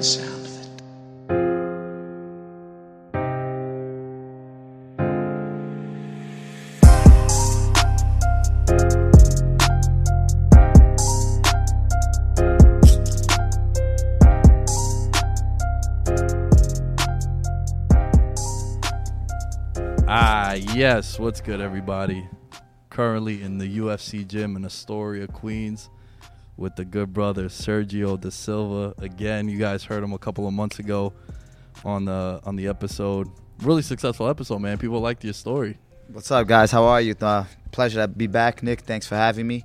The sound of it. Ah, yes. What's good, everybody? Currently in the UFC gym in Astoria, Queens, with the good brother Sergio Da Silva. Again, you guys heard him a couple of months ago on the on the episode. Really successful episode, man. People liked your story. What's up, guys? How are you? Uh, pleasure to be back, Nick. Thanks for having me.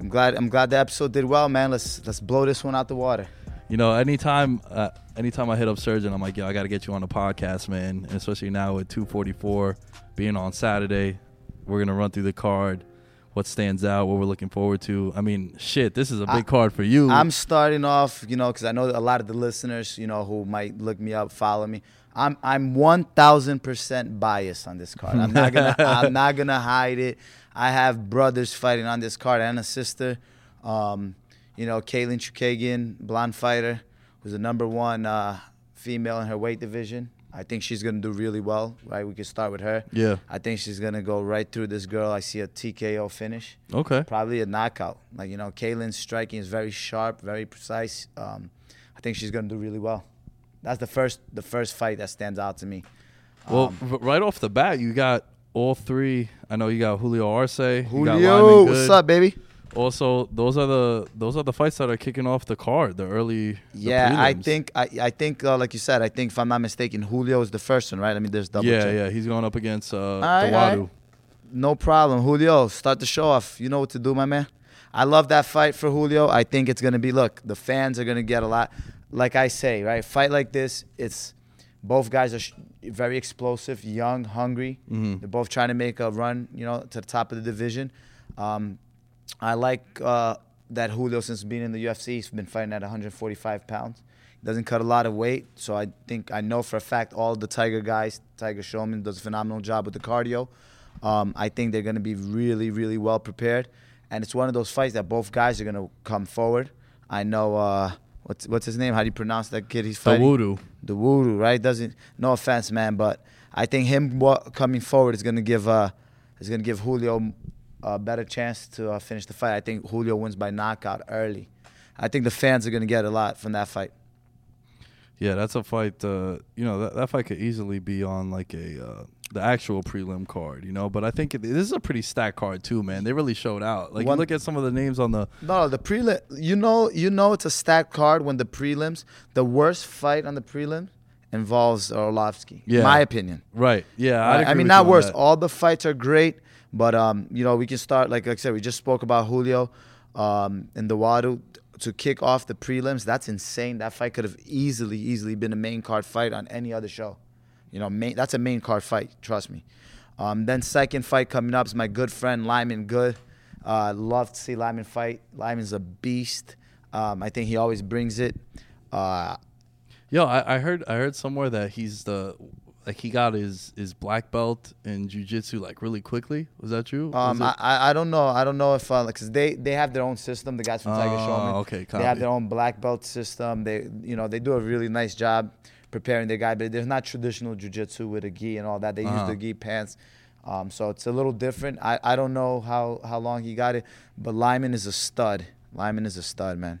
I'm glad. I'm glad the episode did well, man. Let's let's blow this one out the water. You know, anytime uh, anytime I hit up Surgeon, I'm like, yo, I got to get you on the podcast, man. And especially now with 244 being on Saturday, we're gonna run through the card, what stands out, what we're looking forward to. I mean, shit, this is a big I- card for you. I'm starting off, you know, because I know a lot of the listeners, you know, who might look me up, follow me. I'm I'm 1,000 percent biased on this card. I'm not gonna I'm not gonna hide it. I have brothers fighting on this card and a sister. Um, you know, Katlyn Chookagian, blonde fighter, who's the number one uh, female in her weight division. I think she's gonna do really well. Right, we can start with her. Yeah. I think she's gonna go right through this girl. I see a TKO finish okay. probably a knockout. Like you know, Katlyn's striking is very sharp, very precise. Um, I think she's gonna do really well. That's the first the first fight that stands out to me. Well, Um, right off the bat, you got all three. I know you got Julio Arce. you got Julio, what's up, baby? Also, those are the those are the fights that are kicking off the card. The early. the Yeah, I think I, I think uh, like you said, I think if I'm not mistaken, Julio is the first one, right? I mean, there's double. Yeah, check. yeah, he's going up against uh, right, right. No problem, Julio. Start the show off. You know what to do, my man. I love that fight for Julio. I think it's gonna be. Look, the fans are gonna get a lot. Like I say, right? Fight like this, it's both guys are sh- very explosive, young, hungry. Mhm. They're both trying to make a run, you know, to the top of the division. Um, I like uh, that Julio, since being in the UFC, he's been fighting at 145 pounds. He doesn't cut a lot of weight, so I think I know for a fact all the Tiger guys, Tiger Schulmann does a phenomenal job with the cardio. Um, I think they're going to be really, really well prepared, and it's one of those fights that both guys are going to come forward. I know uh, what's what's his name? How do you pronounce that kid he's fighting? Dawodu. the Wudu, right? Doesn't no offense, man, but I think him coming forward is gonna give uh is gonna give Julio a better chance to uh, finish the fight. I think Julio wins by knockout early. I think the fans are gonna get a lot from that fight. Yeah, that's a fight. Uh, you know, that, that fight could easily be on like a uh, the actual prelim card. You know, but I think it, this is a pretty stacked card too, man. They really showed out. Like, you look at some of the names on the. No, the prelim. You know, you know, it's a stacked card when the prelims. The worst fight on the prelim involves Arlovski. Yeah. My opinion. Right. Yeah. Right? I agree mean, not worse. that. All the fights are great, but um, you know, we can start like, like I said, we just spoke about Julio, um, in Dawodu to kick off the prelims. That's insane. That fight could have easily, easily been a main card fight on any other show. You know, main, that's a main card fight. Trust me. Um, then second fight coming up is my good friend Lyman Good. Uh, love to see Lyman fight. Lyman's a beast. Um, I think he always brings it. Uh, Yo, I, I heard I heard somewhere that he's the like he got his his black belt in jujitsu like really quickly. Was that true? Um, I, I don't know. I don't know if uh, because they they have their own system. The guys from Tiger Oh, Schulmann. okay, They have their own black belt system. They you know they do a really nice job preparing their guy, but there's not traditional jujitsu with a gi and all that. They use Uh-huh. the gi pants. Um, so it's a little different. I, I don't know how, how long he got it, but Lyman is a stud. Lyman is a stud, man.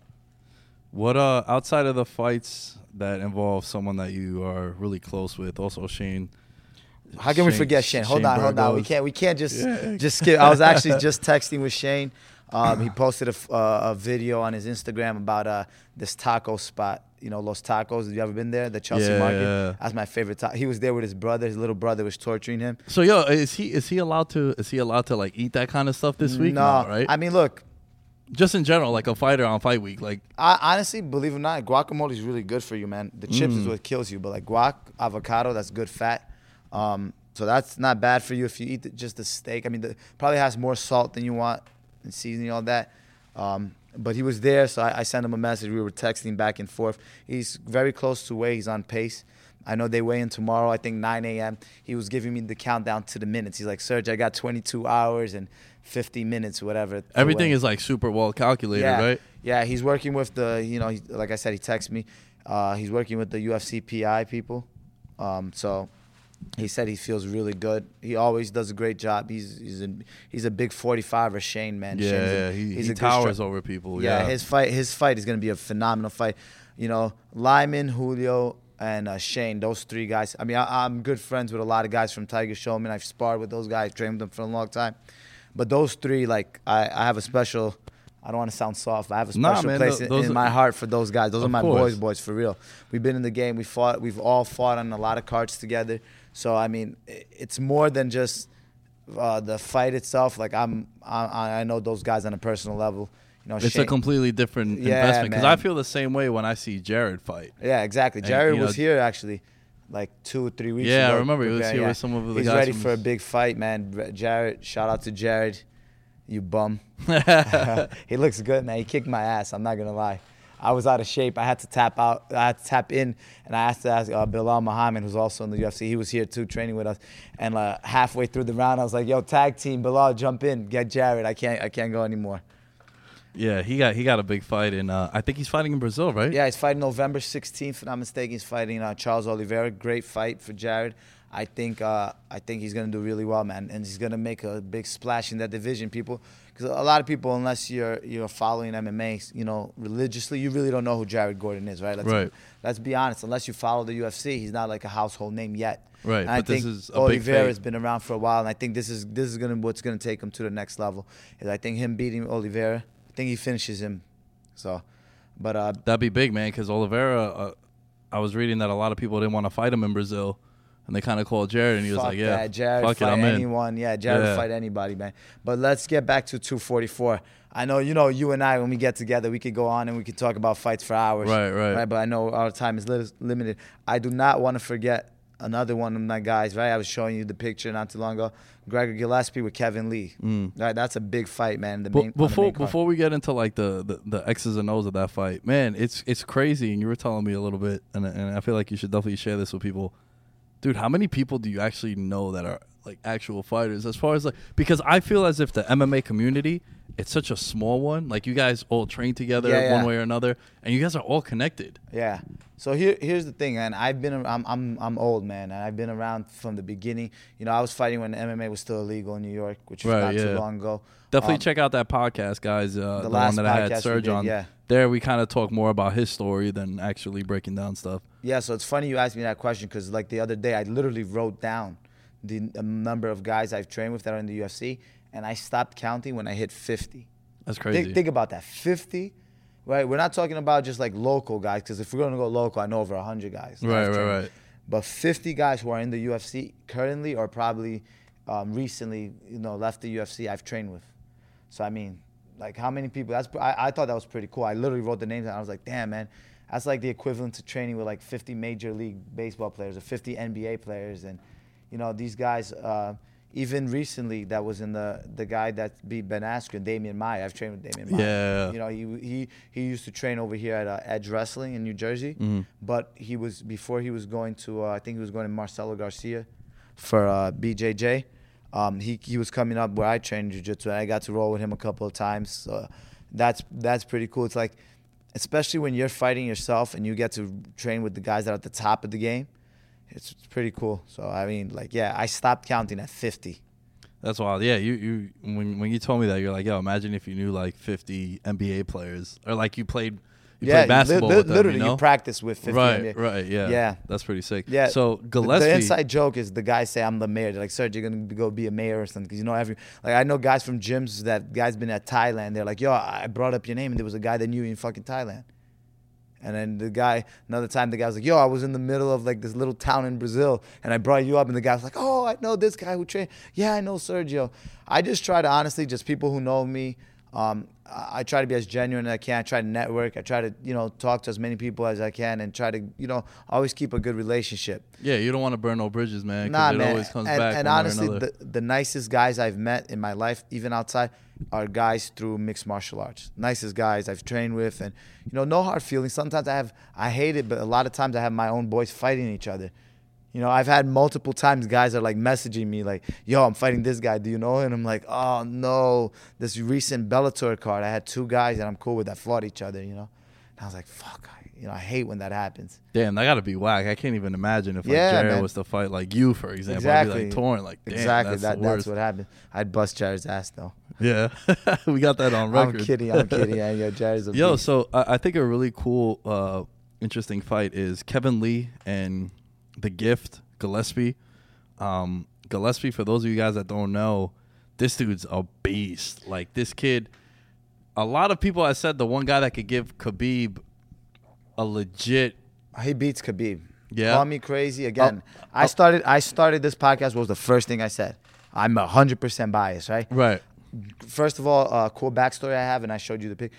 What uh outside of the fights that involve someone that you are really close with, also Shane. How can we forget Shane? Hold Shane on, hold on. We can't we can't just Yeah. just skip. I was actually just texting with Shane. Um, he posted a, uh, a video on his Instagram about uh, this taco spot. You know, Los Tacos. Have you ever been there? The Chelsea Yeah, Market. yeah. That's my favorite. Ta- he was there with his brother. His little brother was torturing him. So yo, is he is he allowed to is he allowed to like eat that kind of stuff this week? No, right? I mean, look. Just in general, like a fighter on fight week, like I, honestly, believe it or not, guacamole is really good for you, man. The chips Mm. is what kills you, but like guac, avocado, that's good fat. Um, so that's not bad for you if you eat the, just the steak. I mean, the, probably has more salt than you want and seasoning all that. Um, but he was there, so I, I sent him a message. We were texting back and forth. He's very close to weigh. He's on pace. I know they weigh in tomorrow. I think 9 a.m. He was giving me the countdown to the minutes. He's like, Serge, I got 22 hours and 50 minutes, whatever. everything weigh." is like super well calculated, yeah, right? Yeah, he's working with the, you know, he, like I said, he texted me. Uh, he's working with the UFC PI people. Um, so he said he feels really good. He always does a great job. He's he's a, he's a big 45er Shane man. Yeah, Shane's a- yeah, he, he's he a towers stri- over people. yeah, Yeah, his fight his fight is gonna be a phenomenal fight. You know, Lyman, Julio, and uh, Shane, those three guys. I mean, I, I'm good friends with a lot of guys from Tiger Schulmann. I've sparred with those guys, trained with them for a long time. But those three, like, I, I have a special. I don't want to sound soft, but I have a Nah, special man, place in, in are- my heart for those guys. Those are my course. boys, boys for real. We've been in the game. We fought. We've all fought on a lot of cards together. So I mean, it's more than just uh, the fight itself. Like I'm, I, I know those guys on a personal level. You know, it's a completely different Yeah, investment because. I feel the same way when I see Jared fight. Yeah, exactly. And, Jared know- was here actually, like two or three weeks ago. Yeah, I remember he was here with some of the He's guys He's ready for a big fight, man. Jared, shout out to Jared, you bum. he looks good, man. He kicked my ass. I'm not gonna lie. I was out of shape. I had to tap out. I had to tap in, and I asked to ask uh, Bilal Muhammad, who's also in the UFC. He was here too, training with us. And uh, halfway through the round, I was like, "Yo, tag team, Bilal, jump in, get Jared. I can't, I can't go anymore." Yeah, he got he got a big fight, and uh, I think he's fighting in Brazil, right? Yeah, he's fighting November 16th. If I'm not mistaken, he's fighting uh, Charles Oliveira. Great fight for Jared. I think uh, I think he's gonna do really well, man, and he's gonna make a big splash in that division, people. Because a lot of people, unless you're you're following MMA, you know, religiously, you really don't know who Jared Gordon is, right? Let's, Right. Let's be honest. Unless you follow the UFC, he's not like a household name yet. Right, And I but this think is a big Oliveira's fight. been around for a while, and I think this is this is gonna what's gonna take him to the next level. Is I think him beating Oliveira, I think he finishes him. So, but uh, That'd be big, man. Because Oliveira, uh, I was reading that a lot of people didn't want to fight him in Brazil, and they kind of called Jared, and he was like, "Yeah, that. Jared fuck it, fight in." anyone. Yeah, Jared Yeah. fight anybody, man. But let's get back to 244. I know, you know, you and I, when we get together, we could go on and we could talk about fights for hours. Right, right. Right, but I know our time is li- limited. I do not want to forget another one of my guys, right? I was showing you the picture not too long ago. Gregor Gillespie with Kevin Lee. Mm. Right, that's a big fight, man. The main, the before main before we get into like the, the the X's and O's of that fight, man, it's it's crazy. And you were telling me a little bit, and and I feel like you should definitely share this with people, dude. How many people do you actually know that are like actual fighters? As far as like, because I feel as if the MMA community, it's such a small one. Like you guys all train together Yeah, one way or another, and you guys are all connected. Yeah. So here, here's the thing, and I've been, I'm, I'm, I'm old, man, and I've been around from the beginning. You know, I was fighting when MMA was still illegal in New York, which was Right, not yeah. too long ago. Definitely Um, check out that podcast, guys. Uh, the, last one that I had Serge did, on. yeah. There we kind of talk more about his story than actually breaking down stuff. Yeah, so it's funny you asked me that question because, like, the other day I literally wrote down the um, number of guys I've trained with that are in the UFC, and I stopped counting when I hit 50. That's crazy. Think, think about that 50. right? We're not talking about just like local guys, because if we're gonna go local, I know over hundred guys. Right, right, right. But 50 guys who are in the UFC currently, or probably um, recently, you know, left the UFC, I've trained with. So I mean, like how many people? That's I, I thought that was pretty cool. I literally wrote the names and I was like, damn man, that's like the equivalent to training with like 50 major league baseball players or 50 NBA players, and you know these guys. Uh, even recently, that was in the the guy that beat Ben Askren, Demian Maia. I've trained with Demian Maia. Yeah. You know, he he he used to train over here at uh, Edge Wrestling in New Jersey, but he was before he was going to uh, I think he was going to Marcelo Garcia for uh, BJJ. Um, he he was coming up where I trained jiu-jitsu, and I got to roll with him a couple of times. So that's that's pretty cool. It's like, especially when you're fighting yourself and you get to train with the guys that are at the top of the game. It's, it's pretty cool. So I mean, like, yeah, I stopped counting at 50. That's wild. Yeah, you you when when you told me that, you're like, yo, imagine if you knew like 50 NBA players or like you played you yeah, played basketball li- with them, literally, you know? practice with 50. right, NBA. right, yeah, Yeah. that's pretty sick. Yeah. So The- Gillespie, The inside joke is the guys say I'm the mayor. They're like, Serge, you're gonna go be a mayor or something. Because you know every like I know guys from gyms that guys been at Thailand. They're like, yo, I brought up your name and there was a guy that knew you in fucking Thailand. And then the guy, another time, the guy was like, "Yo, I was in the middle of like this little town in Brazil, and I brought you up." And the guy was like, "Oh, I know this guy who trained. Yeah, I know Sergio." I just try to honestly, just people who know me. Um, I try to be as genuine as I can. I try to network. I try to, you know, talk to as many people as I can, and try to, you know, always keep a good relationship. yeah, you don't want to burn no bridges, man. Nah, it man. always comes and, back. and one way or honestly, the, the nicest guys I've met in my life, even outside, are guys through mixed martial arts. Nicest guys I've trained with, and you know, no hard feelings. Sometimes I have, I hate it, but a lot of times I have my own boys fighting each other. You know, I've had multiple times guys are like messaging me like, "Yo, I'm fighting this guy. Do you know?" And I'm like, "Oh no!" This recent Bellator card, I had two guys that I'm cool with that fought each other. You know, and I was like, "Fuck!" I, you know, I hate when that happens. Damn, that gotta be whack. I can't even imagine if like Yeah, Jared man. was to fight like you, for example. I'd be Exactly. like torn, like damn, exactly. that's that that's what happened. I'd bust Jared's ass though. Yeah, we got that on record. I'm kidding. I'm kidding. Yeah, yo, Jared's a Yo, beast. so I I think a really cool, uh, interesting fight is Kevin Lee and the Gift Gillespie. Um, Gillespie, for those of you guys that don't know, this dude's a beast. Like this kid, a lot of people have said the one guy that could give Khabib a legit. he beats Khabib. Yeah. Call me crazy again. Oh, I oh. started. I started this podcast. What was the first thing I said? I'm hundred percent biased, right? Right. First of all, uh, cool backstory I have, and I showed you the pic.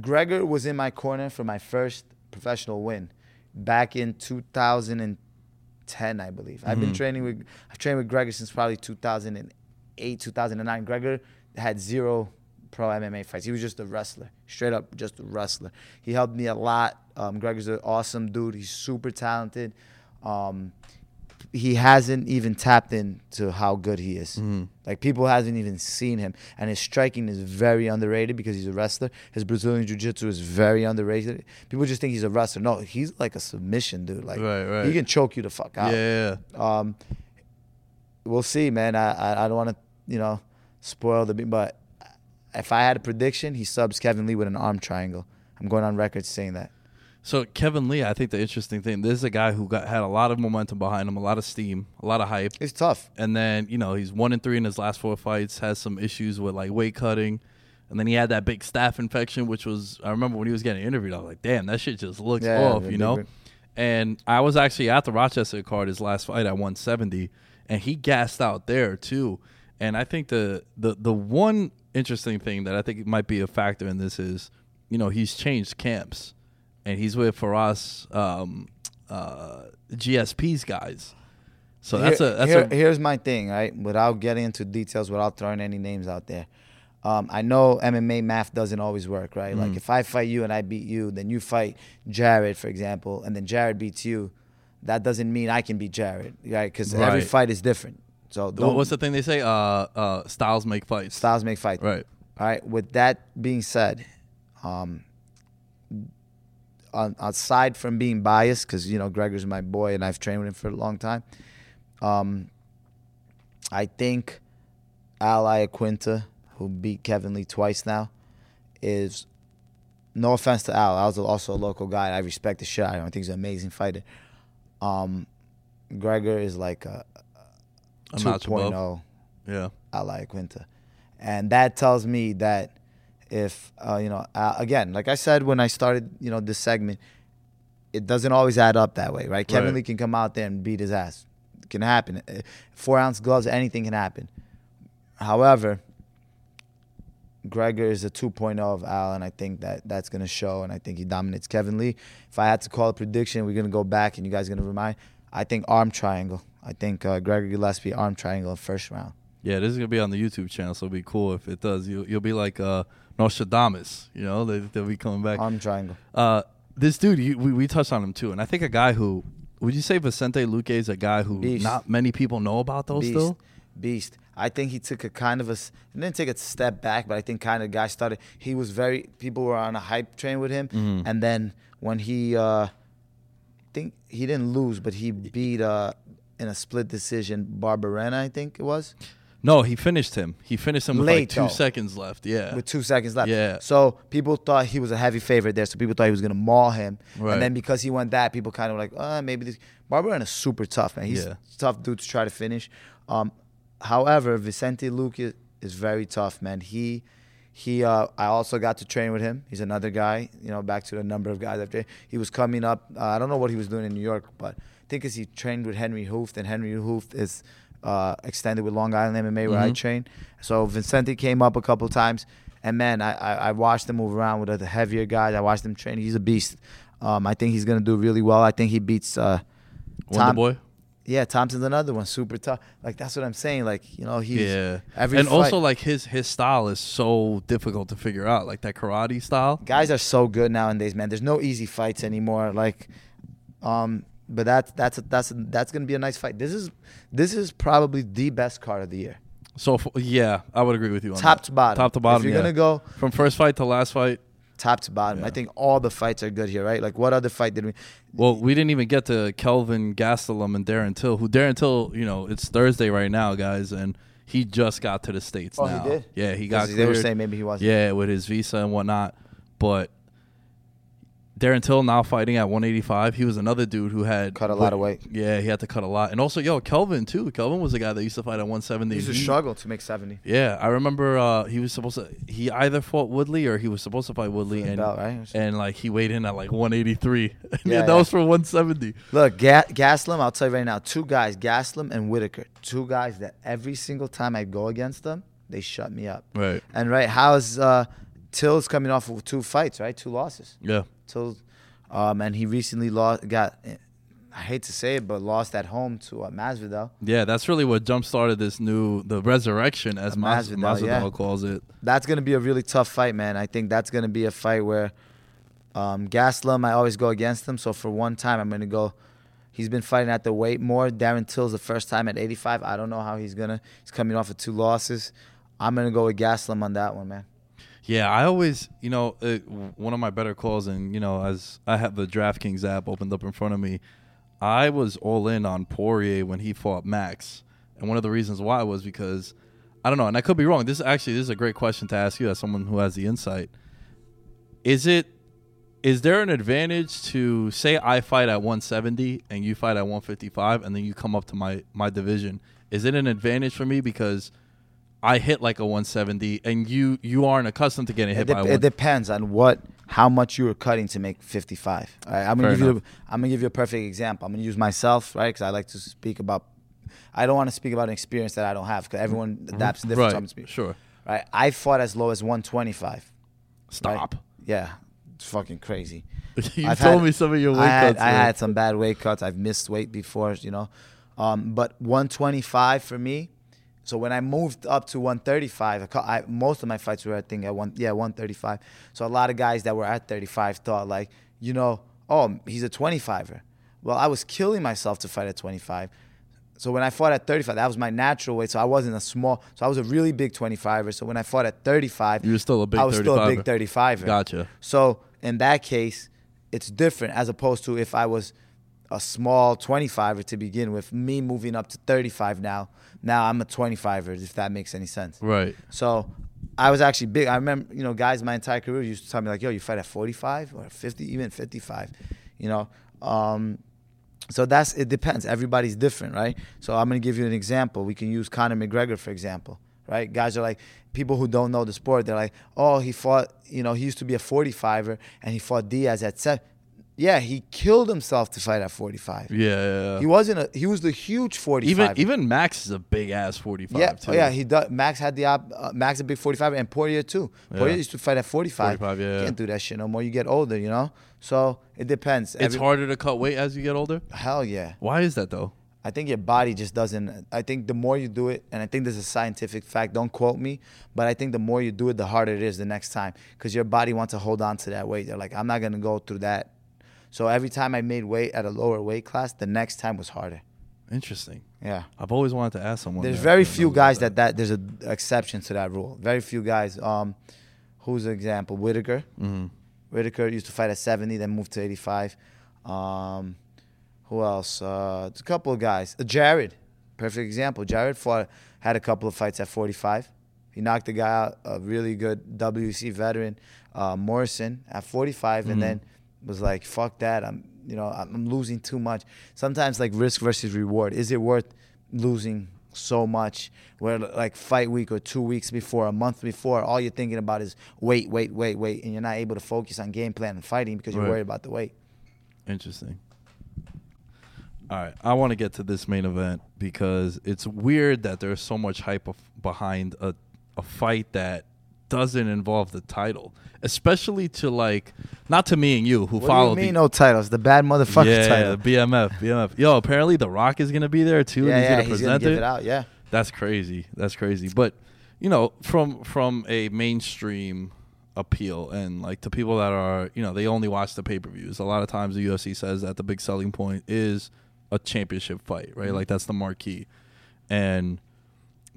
Gregor was in my corner for my first professional win back in 2010, I believe. I've been Mm-hmm. training with. I've trained with Gregor since probably 2008, 2009. Gregor had zero pro MMA fights. He was just a wrestler, straight up, just a wrestler. He helped me a lot. Um, Gregor's an awesome dude. He's super talented. Um, he hasn't even tapped into how good he is. Like people hasn't even seen him, and his striking is very underrated because he's a wrestler. His Brazilian jiu-jitsu is very underrated. People just think he's a wrestler. No, he's like a submission dude. Like Right, right. he can choke you the fuck out. Yeah. Um, we'll see, man. I I, I don't want to you know spoil the but if I had a prediction, he subs Kevin Lee with an arm triangle. I'm going on record saying that. So Kevin Lee, I think the interesting thing, this is a guy who got had a lot of momentum behind him, a lot of steam, a lot of hype. It's tough. and then you know he's one and three in his last four fights. Has some issues with like weight cutting, and then he had that big staph infection, which was I remember when he was getting interviewed. I was like, damn, that shit just looks Yeah, off, you know. And I was actually at the Rochester card his last fight at 170, and he gassed out there too. And I think the the the one interesting thing that I think might be a factor in this is, you know, he's changed camps, and he's with Firas um, uh, GSP's guys. So that's Here- a that's here- a here's my thing, right? Without getting into details, without throwing any names out there. Um, I know MMA math doesn't always work, right? Mm. Like if I fight you and I beat you, then you fight Jared, for example, and then Jared beats you. That doesn't mean I can beat Jared, right? Because every Right. fight is different. So What- don't, What's the thing they say? Uh, uh, styles make fights. styles make fights. Right. All right. With that being said, um, on, aside from being biased, because you know Gregor's my boy and I've trained with him for a long time, um, I think Al Iaquinta, who beat Kevin Lee twice now, is no offense to Al. Al's also a local guy. I respect the shit out of him. I think he's an amazing fighter. Um, Gregor is like a A notch above. 2.0 Yeah. Al Iaquinta. And that tells me that if uh, you know, uh, again, like I said when I started, you know, this segment, it doesn't always add up that way, right? Kevin Right. Lee can come out there and beat his ass. It can happen. Uh, Four ounce gloves, anything can happen. However, Gregor is a 2.0 of Al, and I think that that's going to show, and I think he dominates Kevin Lee. If I had to call a prediction, we're going to go back, and you guys are going to remind. I think arm triangle. I think uh, Gregor Gillespie arm triangle first round. Yeah, this is gonna be on the YouTube channel, so it'll be cool if it does. You, you'll be like uh, Nostradamus, you know. They, they'll be coming back. Arm triangle. Uh, this dude, you, we, we touched on him too, and I think a guy who would you say Vicente Luque is a guy who Beast. not many people know about though. Beast. Still, Beast. I think he took a kind of a he didn't take a step back, but I think kind of guy started. He was very. People were on a hype train with him, Mm-hmm. and then when he, uh, I think he didn't lose, but he beat uh, in a split decision Barberena, I think it was. No, he finished him. He finished him with like two though. seconds left. Yeah, with two seconds left. Yeah. So people thought he was a heavy favorite there. So people thought he was gonna maul him. Right. And then because he went that, people kind of like, uh, maybe this. Barberena is super tough, man. He's Yeah. a tough dude to try to finish. Um, however, Vicente Luque is, is very tough, man. He. He, uh, I also got to train with him. He's another guy, you know, back to the number of guys I've trained. He was coming up. Uh, I don't know what he was doing in New York, but I think as he trained with Henry Hooft, and Henry Hooft is uh, extended with Long Island MMA where I Mhm. train. So Vicente came up a couple times, and man, I, I, I watched him move around with the heavier guys. I watched him train. He's a beast. Um, I think he's gonna do really well. I think he beats. Uh, Tom- Boy. yeah, Thompson's another one, super tough. Like that's what I'm saying. Like you know, he's Yeah, every and also like his his style is so difficult to figure out, like that karate style. guys are so good nowadays, man. There's no easy fights anymore. Like, um, but that's that's that's that's gonna be a nice fight. This is this is probably the best card of the year, So yeah, I would agree with you on top that. to bottom. Top to bottom. If you're yeah. gonna go from first fight to last fight. top to bottom, I think all the fights are good here, right? Like, what other fight did we? Well, we didn't even get to Kelvin Gastelum and Darren Till, who Darren Till, you know, it's Thursday right now, guys, and he just got to the states Oh, he now. did? Yeah, he got. They were saying maybe he wasn't. Yeah, with his visa and whatnot. But Darren Till now fighting at 185. He was another dude who had Cut a lot of weight. Yeah, he had to cut a lot. And also, yo, Kelvin too. Kelvin was the guy that used to fight at 170. He used to He- struggle to make seventy. Yeah, I remember uh, he was supposed to. He either fought Woodley or he was supposed to fight Woodley, and belt, right? and like he weighed in at like 183. And Yeah, that yeah. was for 170. Look, Ga- Gaslam, I'll tell you right now, two guys, Gaslam and Whitaker, two guys that every single time I go against them, they shut me up. Right. And right, how's uh, Till's coming off of two fights, right? Two losses. Yeah. Till, um, and he recently lost, got, I hate to say it, but lost at home to uh, Masvidal. Yeah, that's really what jump started this new the resurrection as Uh, Mas- Masvidal, Masvidal yeah. calls it. That's going to be a really tough fight, man. I think that's going to be a fight where um, Gaslam, I always go against him. So for one time, I'm going to go. He's been fighting at the weight more. Darren Till's the first time at 85. I don't know how he's going to. He's coming off of two losses. I'm going to go with Gaslam on that one, man. Yeah, I always, you know, uh, one of my better calls, and you know, as I have the DraftKings app opened up in front of me, I was all in on Poirier when he fought Max, and one of the reasons why was because I don't know, and I could be wrong. This actually this is a great question to ask you as someone who has the insight. Is it is there an advantage to say I fight at 170 and you fight at 155 and then you come up to my my division? Is it an advantage for me because I hit like a 170 and you you aren't accustomed to getting It, hit dep- by it depends on what, how much you were cutting to make 55. All right, I'm gonna give you. enough. I'm gonna give you a perfect example. I'm gonna use myself, right? Because I like to speak about. I don't want to speak about an experience that I don't have because everyone adapts to different. right, speak- sure. Right. I fought as low as 125. Stop. Yeah, it's fucking crazy. you I've told had- me some of your weight I had, cuts. I man. had some bad weight cuts. I've missed weight before, you know. Um, but 125 for me. So when I moved up to 135, I, I, most of my fights were I think at one, yeah, 135. So a lot of guys that were at 35 thought like, you know, oh, he's a 25er. Well, I was killing myself to fight at 25. So when I fought at 35, that was my natural weight. So I wasn't a small. So I was a really big 25er. So when I fought at 35, You were still a big I was still a big 35er. 35er. Gotcha. So in that case, it's different as opposed to if I was a small 25er to begin with, me moving up to 35 now. Now I'm a 25er, if that makes any sense. Right. So I was actually big. I remember, you know, guys my entire career used to tell me like, "Yo, you fight at 45 or 50, even 55," you know. Um, so that's it depends. Everybody's different, right? So I'm gonna give you an example. We can use Conor McGregor for example, right? Guys are like people who don't know the sport. They're like, oh, he fought. You know, he used to be a 45er and he fought Diaz at seven. Yeah, he killed himself to fight at 45. Yeah, yeah, yeah. He wasn't a. He was the huge 45. even even Max is a big ass 45 yeah, too. yeah. He does. Max had the op, uh, Max a big 45 and Poirier too. Poirier Yeah. used to fight at 45. 45, yeah, yeah. Can't do that shit no more. You get older, you know. So it depends. it's Every- harder to cut weight as you get older. Hell yeah. Why is that though? I think your body just doesn't. I think the more you do it, and I think this is a scientific fact. Don't quote me, but I think the more you do it, the harder it is the next time because your body wants to hold on to that weight. They're like, I'm not gonna go through that. So every time I made weight at a lower weight class, the next time was harder. Interesting. Yeah. I've always wanted to ask someone. There's very few guys that that there's an exception to that rule. Very few guys. Um, who's an example? Whitaker. Mm-hmm. Whitaker used to fight at 70, then moved to 85. Um, who else? Uh, a couple of guys. Uh, Jared, perfect example. Jared fought had a couple of fights at 45. He knocked a guy out, a really good WC veteran, uh, Morrison, at 45, and then was like, "Fuck that! I'm, you know, I'm, losing too much." Sometimes like risk versus reward. Is it worth losing so much? Where like fight week or two weeks before, a month before, all you're thinking about is wait, wait, wait, wait, and you're not able to focus on game plan and fighting because you're Right. worried about the weight. Interesting. All right, I want to get to this main event because it's weird that there's so much hype behind a a fight that doesn't involve the title, especially to like not to me and you who What follow do you mean the no titles? The bad motherfucker yeah, title. BMF, BMF. Yo, apparently The Rock is gonna be there too. Yeah, and he's yeah, gonna he's gonna give it. it out. Yeah. That's crazy. That's crazy. But you know, from from a mainstream appeal and like to people that are you know they only watch the pay per views. A lot of times the UFC says that the big selling point is a championship fight, right? Mm-hmm. Like that's the marquee, and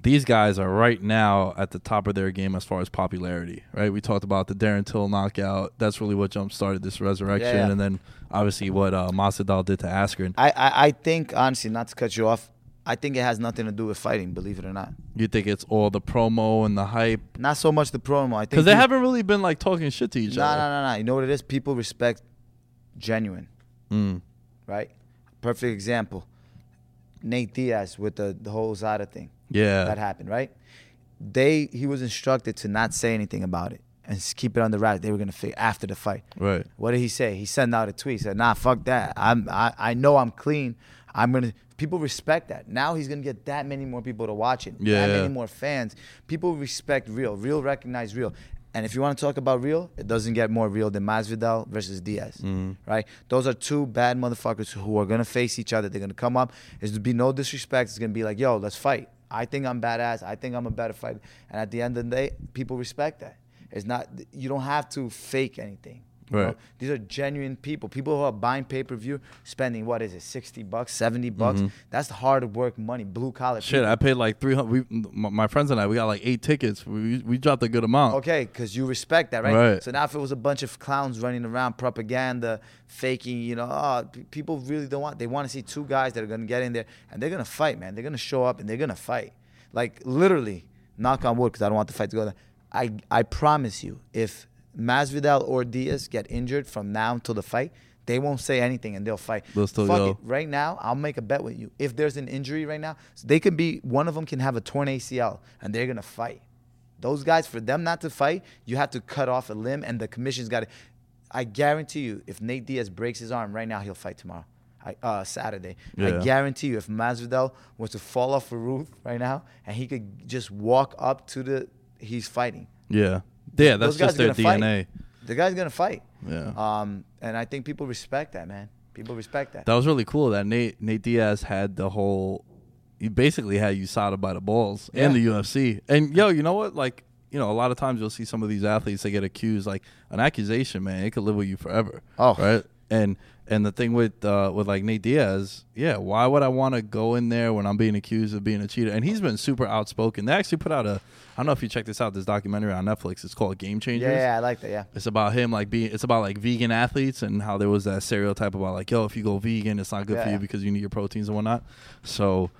these guys are right now at the top of their game as far as popularity, right? We talked about the Darren Till knockout. That's really what jump started this resurrection, Yeah, yeah. and then obviously what uh, Masvidal did to Askren. I, I, I think honestly, not to cut you off, I think it has nothing to do with fighting. Believe it or not, You think it's all the promo and the hype? not so much the promo. I think Because they haven't really been like talking shit to each No, other. No, no, no, no. You know what it is? People respect genuine, Mm. right? Perfect example. Nate Diaz with the, the whole USADA thing Yeah. that happened, right? They he was instructed to not say anything about it and just keep it on the wraps. They were gonna figure after the fight. right. What did he say? He sent out a tweet. He said, "Nah, fuck that. I'm I, I know I'm clean. I'm gonna." People respect that. Now he's gonna get that many more people to watch it. Yeah. That many more fans. People respect real. Real recognize real. And if you want to talk about real, it doesn't get more real than Masvidal versus Diaz, Mm-hmm. right? Those are two bad motherfuckers who are gonna face each other. They're gonna come up. There's to be no disrespect. It's gonna be like, yo, let's fight. I think I'm badass. I think I'm a better fighter. And at the end of the day, people respect that. It's not. You don't have to fake anything. You know? Right. These are genuine people. People who are buying pay per view, spending what is it, sixty bucks, seventy bucks? That's hard work money, blue collar. Mm-hmm. Shit, I paid like three hundred. My, my friends and I, we got like eight tickets. We we dropped a good amount. Okay, because you respect that, right? Right. So now if it was a bunch of clowns running around, propaganda, faking, you know, oh, p- people really don't want. They want to see two guys that are gonna get in there and they're gonna fight, man. They're gonna show up and they're gonna fight. Like literally, knock on wood, because I don't want the fight to go there. I I promise you, if Masvidal or Diaz get injured from now until the fight. They won't say anything and they'll fight. They'll still Fuck go. it. Right now, I'll make a bet with you. If there's an injury right now, they could be one of them can have a torn ACL and they're gonna fight. Those guys, for them not to fight, you have to cut off a limb, and the commission's got to. I guarantee you, if Nate Diaz breaks his arm right now, he'll fight tomorrow, I, uh, Saturday. I guarantee you, if Masvidal was to fall off a roof right now and he could just walk up to the, he's fighting. Yeah, yeah. That's just their DNA. fight. The guy's gonna fight. Yeah. Um, and I think people respect that, man. People respect that. That was really cool. That Nate Nate Diaz had the whole. He basically had USADA by the balls and the UFC. And yo, you know what? Like you know, a lot of times you'll see some of these athletes they get accused like an accusation, man. It could live with you forever. Oh. right. And and the thing with uh, with like Nate Diaz, yeah, why would I want to go in there when I'm being accused of being a cheater? And he's been super outspoken. They actually put out a, I don't know if you checked this out, this documentary on Netflix. It's called Game Changers. yeah, yeah, I like that. Yeah. It's about him like being. It's about like vegan athletes and how there was that stereotype about like, yo, if you go vegan, it's not good for Yeah. you because you need your proteins and whatnot. So,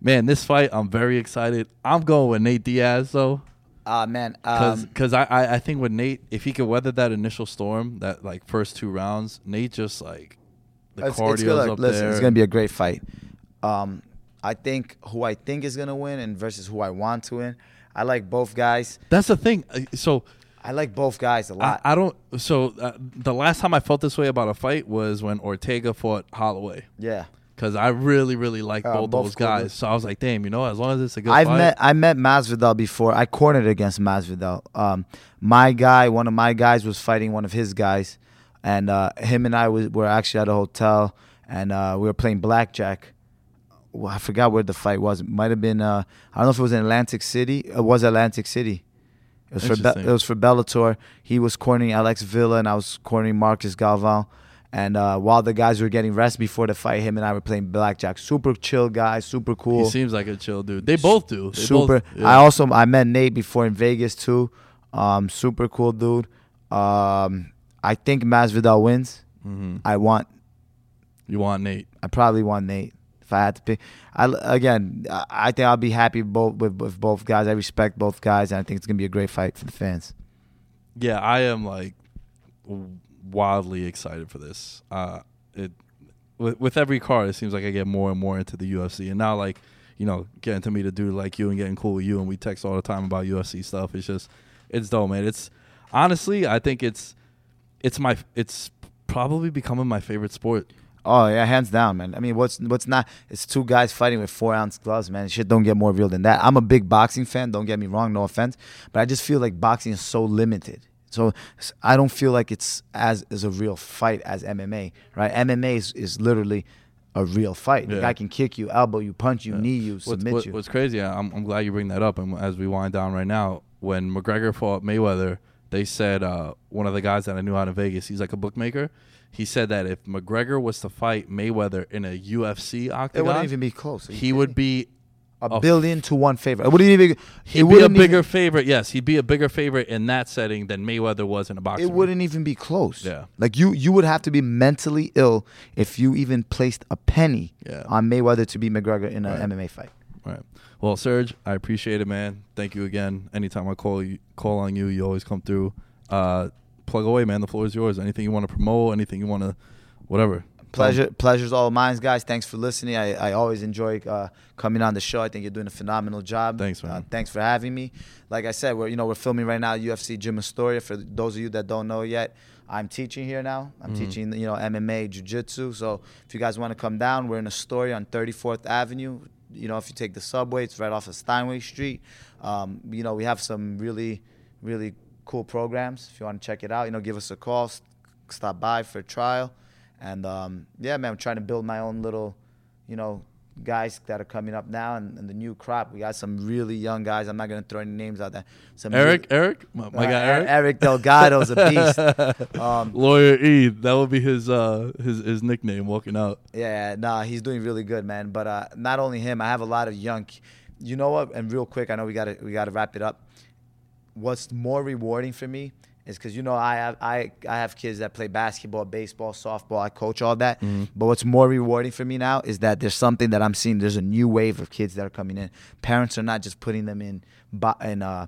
man, this fight, I'm very excited. I'm going with Nate Diaz though, Uh, man. because Um, I, I I think with Nate, if he could weather that initial storm, that like first two rounds, Nate just like the it's, cardio's it's gonna, up listen, there. it's gonna be a great fight. Um, I think who I think is gonna win and versus who I want to win. I like both guys. That's the thing. Uh, So I like both guys a lot. I don't. So uh, the last time I felt this way about a fight was when Ortega fought Holloway. yeah. Because I really, really like Uh, both, both those guys. dudes. So I was like, damn, you know, as long as it's a good I've fight. met I met Masvidal before. I cornered against Masvidal. Um, my guy, one of my guys, was fighting one of his guys, and uh, him and I was were actually at a hotel, and uh, we were playing blackjack. Well, I forgot where the fight was. It might have been. Uh, I don't know if it was in Atlantic City. It was Atlantic City. It was for Be- it was for Bellator. He was cornering Alex Villa, and I was cornering Marcos Galvão. And uh, while the guys were getting rest before the fight, him and I were playing blackjack. Super chill guy, super cool He seems like a chill dude. They both do. They super. Both, yeah. I also I met Nate before in Vegas too. Um, super cool dude. Um, I think Masvidal wins. Mhm. I want. You want Nate? I probably want Nate if I had to pick. I again. I, I think I'll be happy both with, with both guys. I respect both guys, and I think it's gonna be a great fight for the fans. Yeah, I am like wildly excited for this. Uh, it with with every card, it seems like I get more and more into the UFC, and now like you know getting to meet a dude like you and getting cool with you, and we text all the time about UFC stuff. It's just it's dope, man. It's honestly, I think it's it's my it's probably becoming my favorite sport. Oh yeah, hands down, man. I mean, what's what's not? It's two guys fighting with four ounce gloves, man. Shit don't get more real than that. I'm a big boxing fan. Don't get me wrong, no offense, but I just feel like boxing is so limited. So I don't feel like it's as as a real fight as MMA, right? MMA is, is literally a real fight. The guy can kick you, elbow you, punch you, Yeah. knee you, What's, submit what- you. what's crazy, I'm, I'm glad you bring that up. And as we wind down right now, when McGregor fought Mayweather, they said uh, one of the guys that I knew out in Vegas, he's like a bookmaker. He said that if McGregor was to fight Mayweather in a UFC octagon, it wouldn't even be close. He kidding would be a a- billion to one favorite. It wouldn't even. he'd be a bigger even- favorite. Yes, he'd be a bigger favorite in that setting than Mayweather was in a boxing. It wouldn't even be close. Yeah. Like you, you would have to be mentally ill if you even placed a penny Yeah. on Mayweather to beat McGregor in an Right. MMA fight. Right. Well, Serge, I appreciate it, man. Thank you again. Anytime I call you, call on you, you always come through. Uh, plug away, man. The floor is yours. Anything you want to promote, anything you want to, whatever. Pleasure, pleasure's all mine, guys. Thanks for listening. I, I always enjoy uh, coming on the show. I think you're doing a phenomenal job. Thanks, man. Uh, thanks for having me. Like I said, we're you know we're filming right now UFC Gym Astoria. For those of you that don't know yet, I'm teaching here now. I'm Mm-hmm. teaching you know MMA, Jiu-Jitsu. So if you guys want to come down, we're in Astoria on 34th Avenue. You know, if you take the subway, it's right off of Steinway Street. Um, you know, we have some really, really cool programs. If you want to check it out, you know, give us a call, stop by for a trial. And um, yeah, man, I'm trying to build my own little, you know, guys that are coming up now and, and the new crop. We got some really young guys. I'm not gonna throw any names out there. Some Eric, really- Eric, my, my Uh, guy Eric, Eric Delgado's a beast. Um, lawyer E. That would be his uh his his nickname walking out. Yeah, nah, he's doing really good, man. But uh, not only him, I have a lot of young. You know what? And real quick, I know we gotta we gotta wrap it up. What's more rewarding for me is because you know I have I I have kids that play basketball, baseball, softball. I coach all that. But what's more rewarding for me now is that there's something that I'm seeing. There's a new wave of kids that are coming in. Parents are not just putting them in in uh,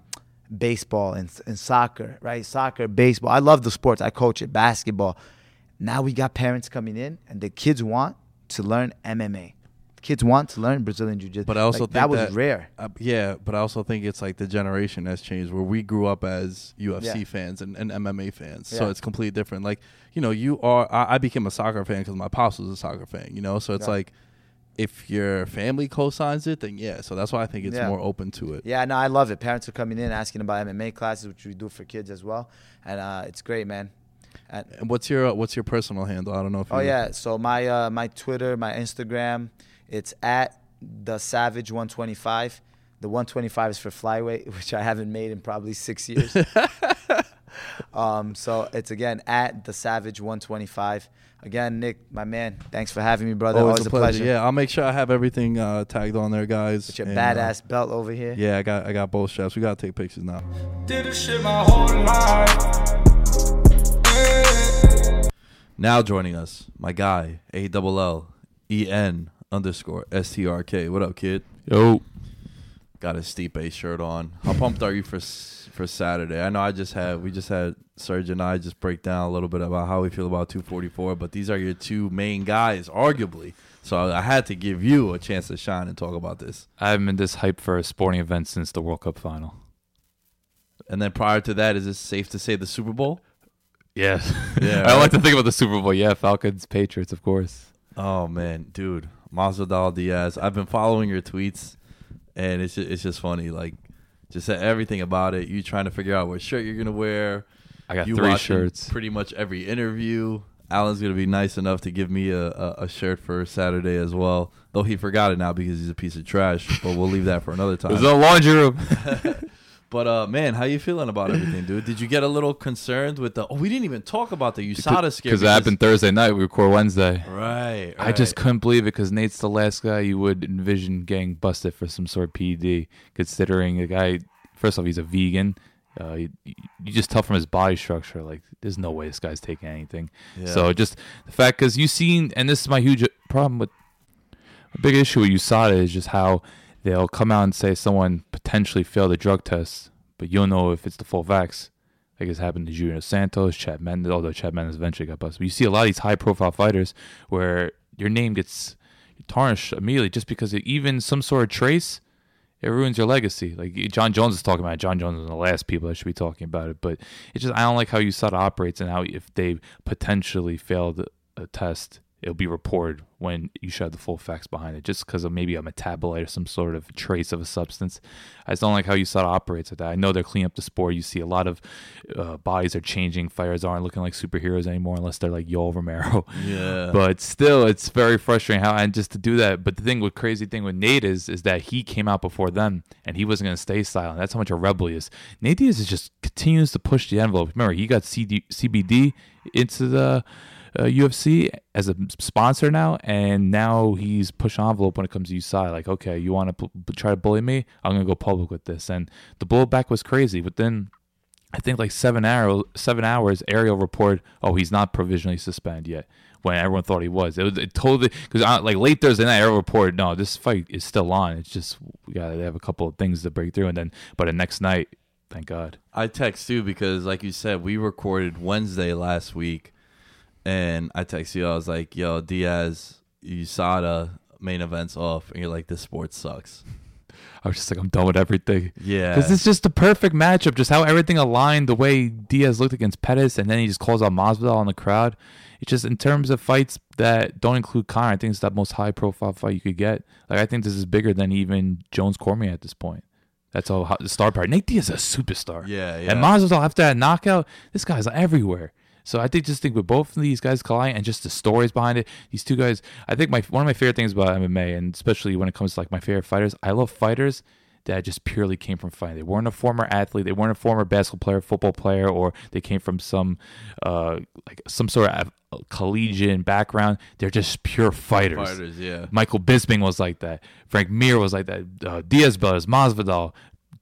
baseball and, and soccer, right? Soccer, baseball. I love the sports. I coach it, basketball. Now we got parents coming in, and the kids want to learn MMA. Kids want to learn Brazilian Jiu-Jitsu. But I also Like, think that was that- rare. Uh, yeah, but I also think it's like the generation has changed where we grew up as UFC Yeah. fans and, and MMA fans. So it's completely different. Like, you know, you are, I, I became a soccer fan because my pops was a soccer fan, you know? So it's Yeah. like, if your family co-signs it, then yeah. So that's why I think it's Yeah. more open to it. Yeah, no, I love it. Parents are coming in asking about MMA classes, which we do for kids as well, and uh, it's great, man. And, And what's your uh, what's your personal handle? I don't know if oh yeah, so my uh, my Twitter, my Instagram, it's at the Savage 125. The 125 is for flyweight, which I haven't made in probably six years. um, so it's again at the Savage 125. Again, Nick, my man, thanks for having me, brother. Always, Always, a pleasure. Yeah, I'll make sure I have everything uh, tagged on there, guys. With your And, uh, badass belt over here. yeah, I got I got both straps. We gotta take pictures now. Did this shit my whole life. Now joining us, my guy, A double L E N underscore S T R K. What up, kid? Yo. Got his Stipe shirt on. How pumped are you for for Saturday. I know I just had we just had Serge and I just break down a little bit about how we feel about 244, but these are your two main guys, arguably. So I had to give you a chance to shine and talk about this. I haven't been this hyped for a sporting event since the World Cup final. And then prior to that, is it safe to say the Super Bowl? Yes. Yeah, I right. like to think about the Super Bowl. Yeah, Falcons, Patriots, of course. Oh man, dude, Masvidal Diaz. I've been following your tweets, and it's just, it's just funny. Like, just everything about it. You trying to figure out what shirt you're gonna wear. I got you three shirts. Pretty much every interview. Alan's gonna be nice enough to give me a, a, a shirt for Saturday as well. Though he forgot it now because he's a piece of trash. But we'll leave that for another time. There's a laundry room. But uh, man, how you feeling about everything, dude? Did you get a little concerned with the? Oh, we didn't even talk about the USADA scare Because it happened Thursday night. We record Wednesday. Right, I just couldn't believe it because Nate's the last guy you would envision getting busted for some sort of PED, considering the guy, first off, he's a vegan. Uh, you, you just tell from his body structure, like, there's no way this guy's taking anything. Yeah. So just the fact, because you've seen, and this is my huge problem with, a big issue with USADA is just how they'll come out and say someone potentially failed a drug test, but you'll know if it's the full vax. Like it's happened to Junior Santos, Chad Mendes, although Chad Mendes eventually got busted. But you see a lot of these high profile fighters where your name gets tarnished immediately just because of even some sort of trace, it ruins your legacy. Like Jon Jones is talking about it. Jon Jones is the last people that should be talking about it. But it's just I don't like how USADA operates and how if they potentially failed a test, it'll be reported when you should have the full facts behind it, just because of maybe a metabolite or some sort of trace of a substance. I just don't like how you USADA operates with that. I know they're cleaning up the sport. You see a lot of uh, bodies are changing. Fighters aren't looking like superheroes anymore unless they're like Yoel Romero. Yeah. But still, it's very frustrating how and just to do that. But the thing with crazy thing with Nate is is that he came out before them and he wasn't going to stay silent. That's how much a rebel he is. Nate Diaz is just continues to push the envelope. Remember, he got CD, CBD into the uh, UFC as a sponsor now, and now he's pushing envelope when it comes to USADA. Like, okay, you want to try to bully me? I'm to go public with this. And the blowback was crazy. But then I think like seven hours, seven hours, Ariel reported, oh, he's not provisionally suspended yet. When everyone thought he was, it was it totally because like late Thursday night, Ariel reported, no, this fight is still on. It's just we got to have a couple of things to break through, and then but the next night, thank God. I text too because, like you said, we recorded Wednesday last week, and I text you. I was like, "Yo, Diaz, USADA main events off," and you're like, "This sport sucks." I was just like, I'm done with everything. Yeah, Because it's just the perfect matchup, just how everything aligned, the way Diaz looked against Pettis, and then he just calls out Masvidal in the crowd. It's just in terms of fights that don't include Conor, I think it's the most high profile fight you could get. Like I think this is bigger than even Jones Cormier at this point. That's all the star power. Nate Diaz is a superstar. Yeah, yeah. And Masvidal after that knockout, this guy's everywhere. So I think just think with both of these guys colliding and just the stories behind it, these two guys. I think my one of my favorite things about MMA, and especially when it comes to like my favorite fighters, I love fighters that just purely came from fighting. They weren't a former athlete, they weren't a former basketball player, football player, or they came from some uh like some sort of collegiate background. They're just pure fighters. fighters. Yeah, Michael Bisping was like that. Frank Mir was like that. Uh, Diaz brothers, Masvidal,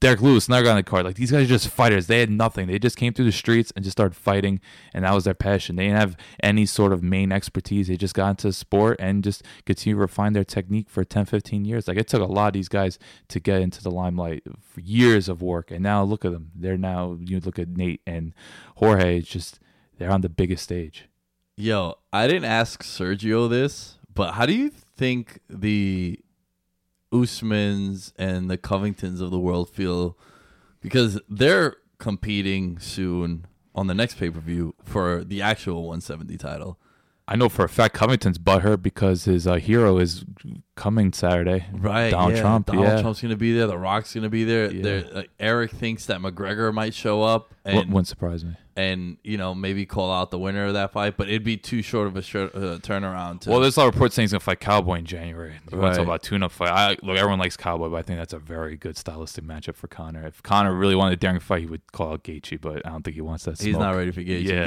Derek Lewis, another guy on the card. Like these guys are just fighters. They had nothing. They just came through the streets and just started fighting, and that was their passion. They didn't have any sort of main expertise. They just got into sport and just continue to refine their technique for 10, 15 years. Like it took a lot of these guys to get into the limelight years of work, and now look at them. They're now you look at Nate and Jorge. It's just they're on the biggest stage. Yo, I didn't ask Sergio this, but how do you think the Usmans and the Covingtons of the world feel? Because they're competing soon on the next pay per view for the actual 170 title. I know for a fact Covington's butthurt because his uh, hero is coming Saturday. Right, Donald yeah. Trump. Donald yeah, Trump's gonna be there. The Rock's gonna be there. Yeah. There, uh, Eric thinks that McGregor might show up, and wouldn't surprise me. and you know maybe call out the winner of that fight, but it'd be too short of a short, uh, turnaround. To, Well, there's a lot of reports saying he's gonna fight Cowboy in January. He wants to Right. talk about tune-up fight. I, look, everyone likes Cowboy, but I think that's a very good stylistic matchup for Conor. If Conor really wanted a daring fight, he would call out Gaethje, but I don't think he wants that. he's not ready for Gaethje. Yeah,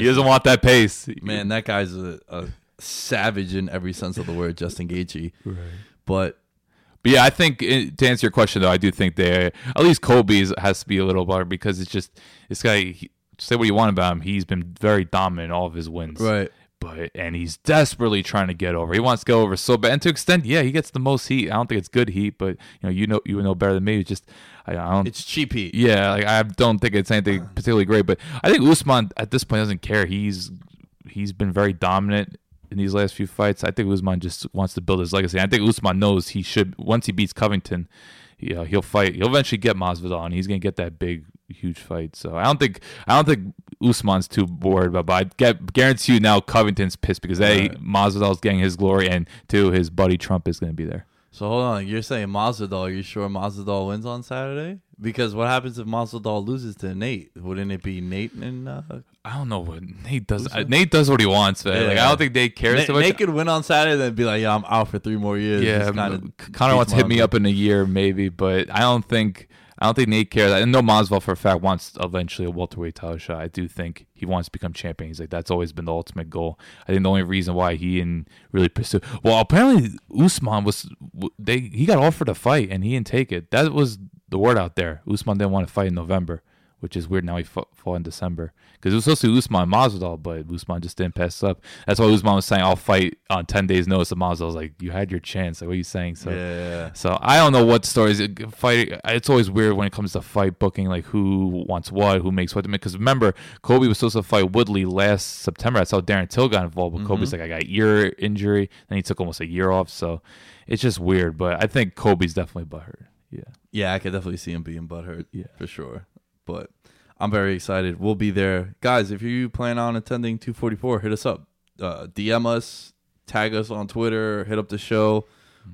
he doesn't want that pace. man. That guy's a, a savage in every sense of the word, Justin Gaethje. But But yeah, I think uh, to answer your question though, I do think they at least Colby's has to be a little better because it's just this guy. He, say what you want about him, he's been very dominant in all of his wins. right, but and he's desperately trying to get over. He wants to go over so bad. And to extent, yeah, he gets the most heat. I don't think it's good heat, but you know, you know, you know better than me. It's just I, I don't. It's cheap heat. yeah, like I don't think it's anything particularly great, but I think Usman at this point doesn't care. He's he's been very dominant in these last few fights. I think Usman just wants to build his legacy. I think Usman knows he should once he beats Covington, you know, he'll fight. He'll eventually get Masvidal, and he's gonna get that big, huge fight. So I don't think I don't think Usman's too worried about. But I get, guarantee you now Covington's pissed because a Masvidal's getting his glory, and two his buddy Trump is gonna be there. So hold on, you're saying Masvidal? Are you sure Masvidal wins on Saturday? Because what happens if Masvidal loses to Nate? Wouldn't it be Nate and uh, I don't know what Nate does. uh, Nate does what he wants, man. Like I don't think Nate cares Nate, so much. Nate could win on Saturday, and be like, "Yeah, I'm out for three more years." Yeah, Conor wants to hit me up in a year, maybe, but I don't think I don't think Nate cares. I know Masvidal for a fact wants eventually a welterweight title shot. I do think he wants to become champion. He's like that's always been the ultimate goal. I think the only reason why he didn't really pursue well, apparently Usman was they he got offered a fight and he didn't take it. That was the word out there. Usman didn't want to fight in November. Which is weird. Now he fought, fought in December because it was supposed to be Usman and Masvidal, but Usman just didn't pass up. That's why Usman was saying, "I'll fight on ten days' notice." And Masvidal was like, "You had your chance." Like, what are you saying? So, Yeah. so I don't know what stories uh, fight. Uh, it's always weird when it comes to fight booking, like who wants what, who makes what. Because remember, Colby was supposed to fight Woodley last September. That's how Darren Till got involved. But Colby's mm-hmm. like, I got ear injury, then he took almost a year off. So it's just weird. But I think Colby's definitely butthurt. Yeah. Yeah, I could definitely see him being butthurt. Yeah. for sure. But I'm very excited. We'll be there, guys. If you plan on attending 244, hit us up, uh, DM us, tag us on Twitter, hit up the show.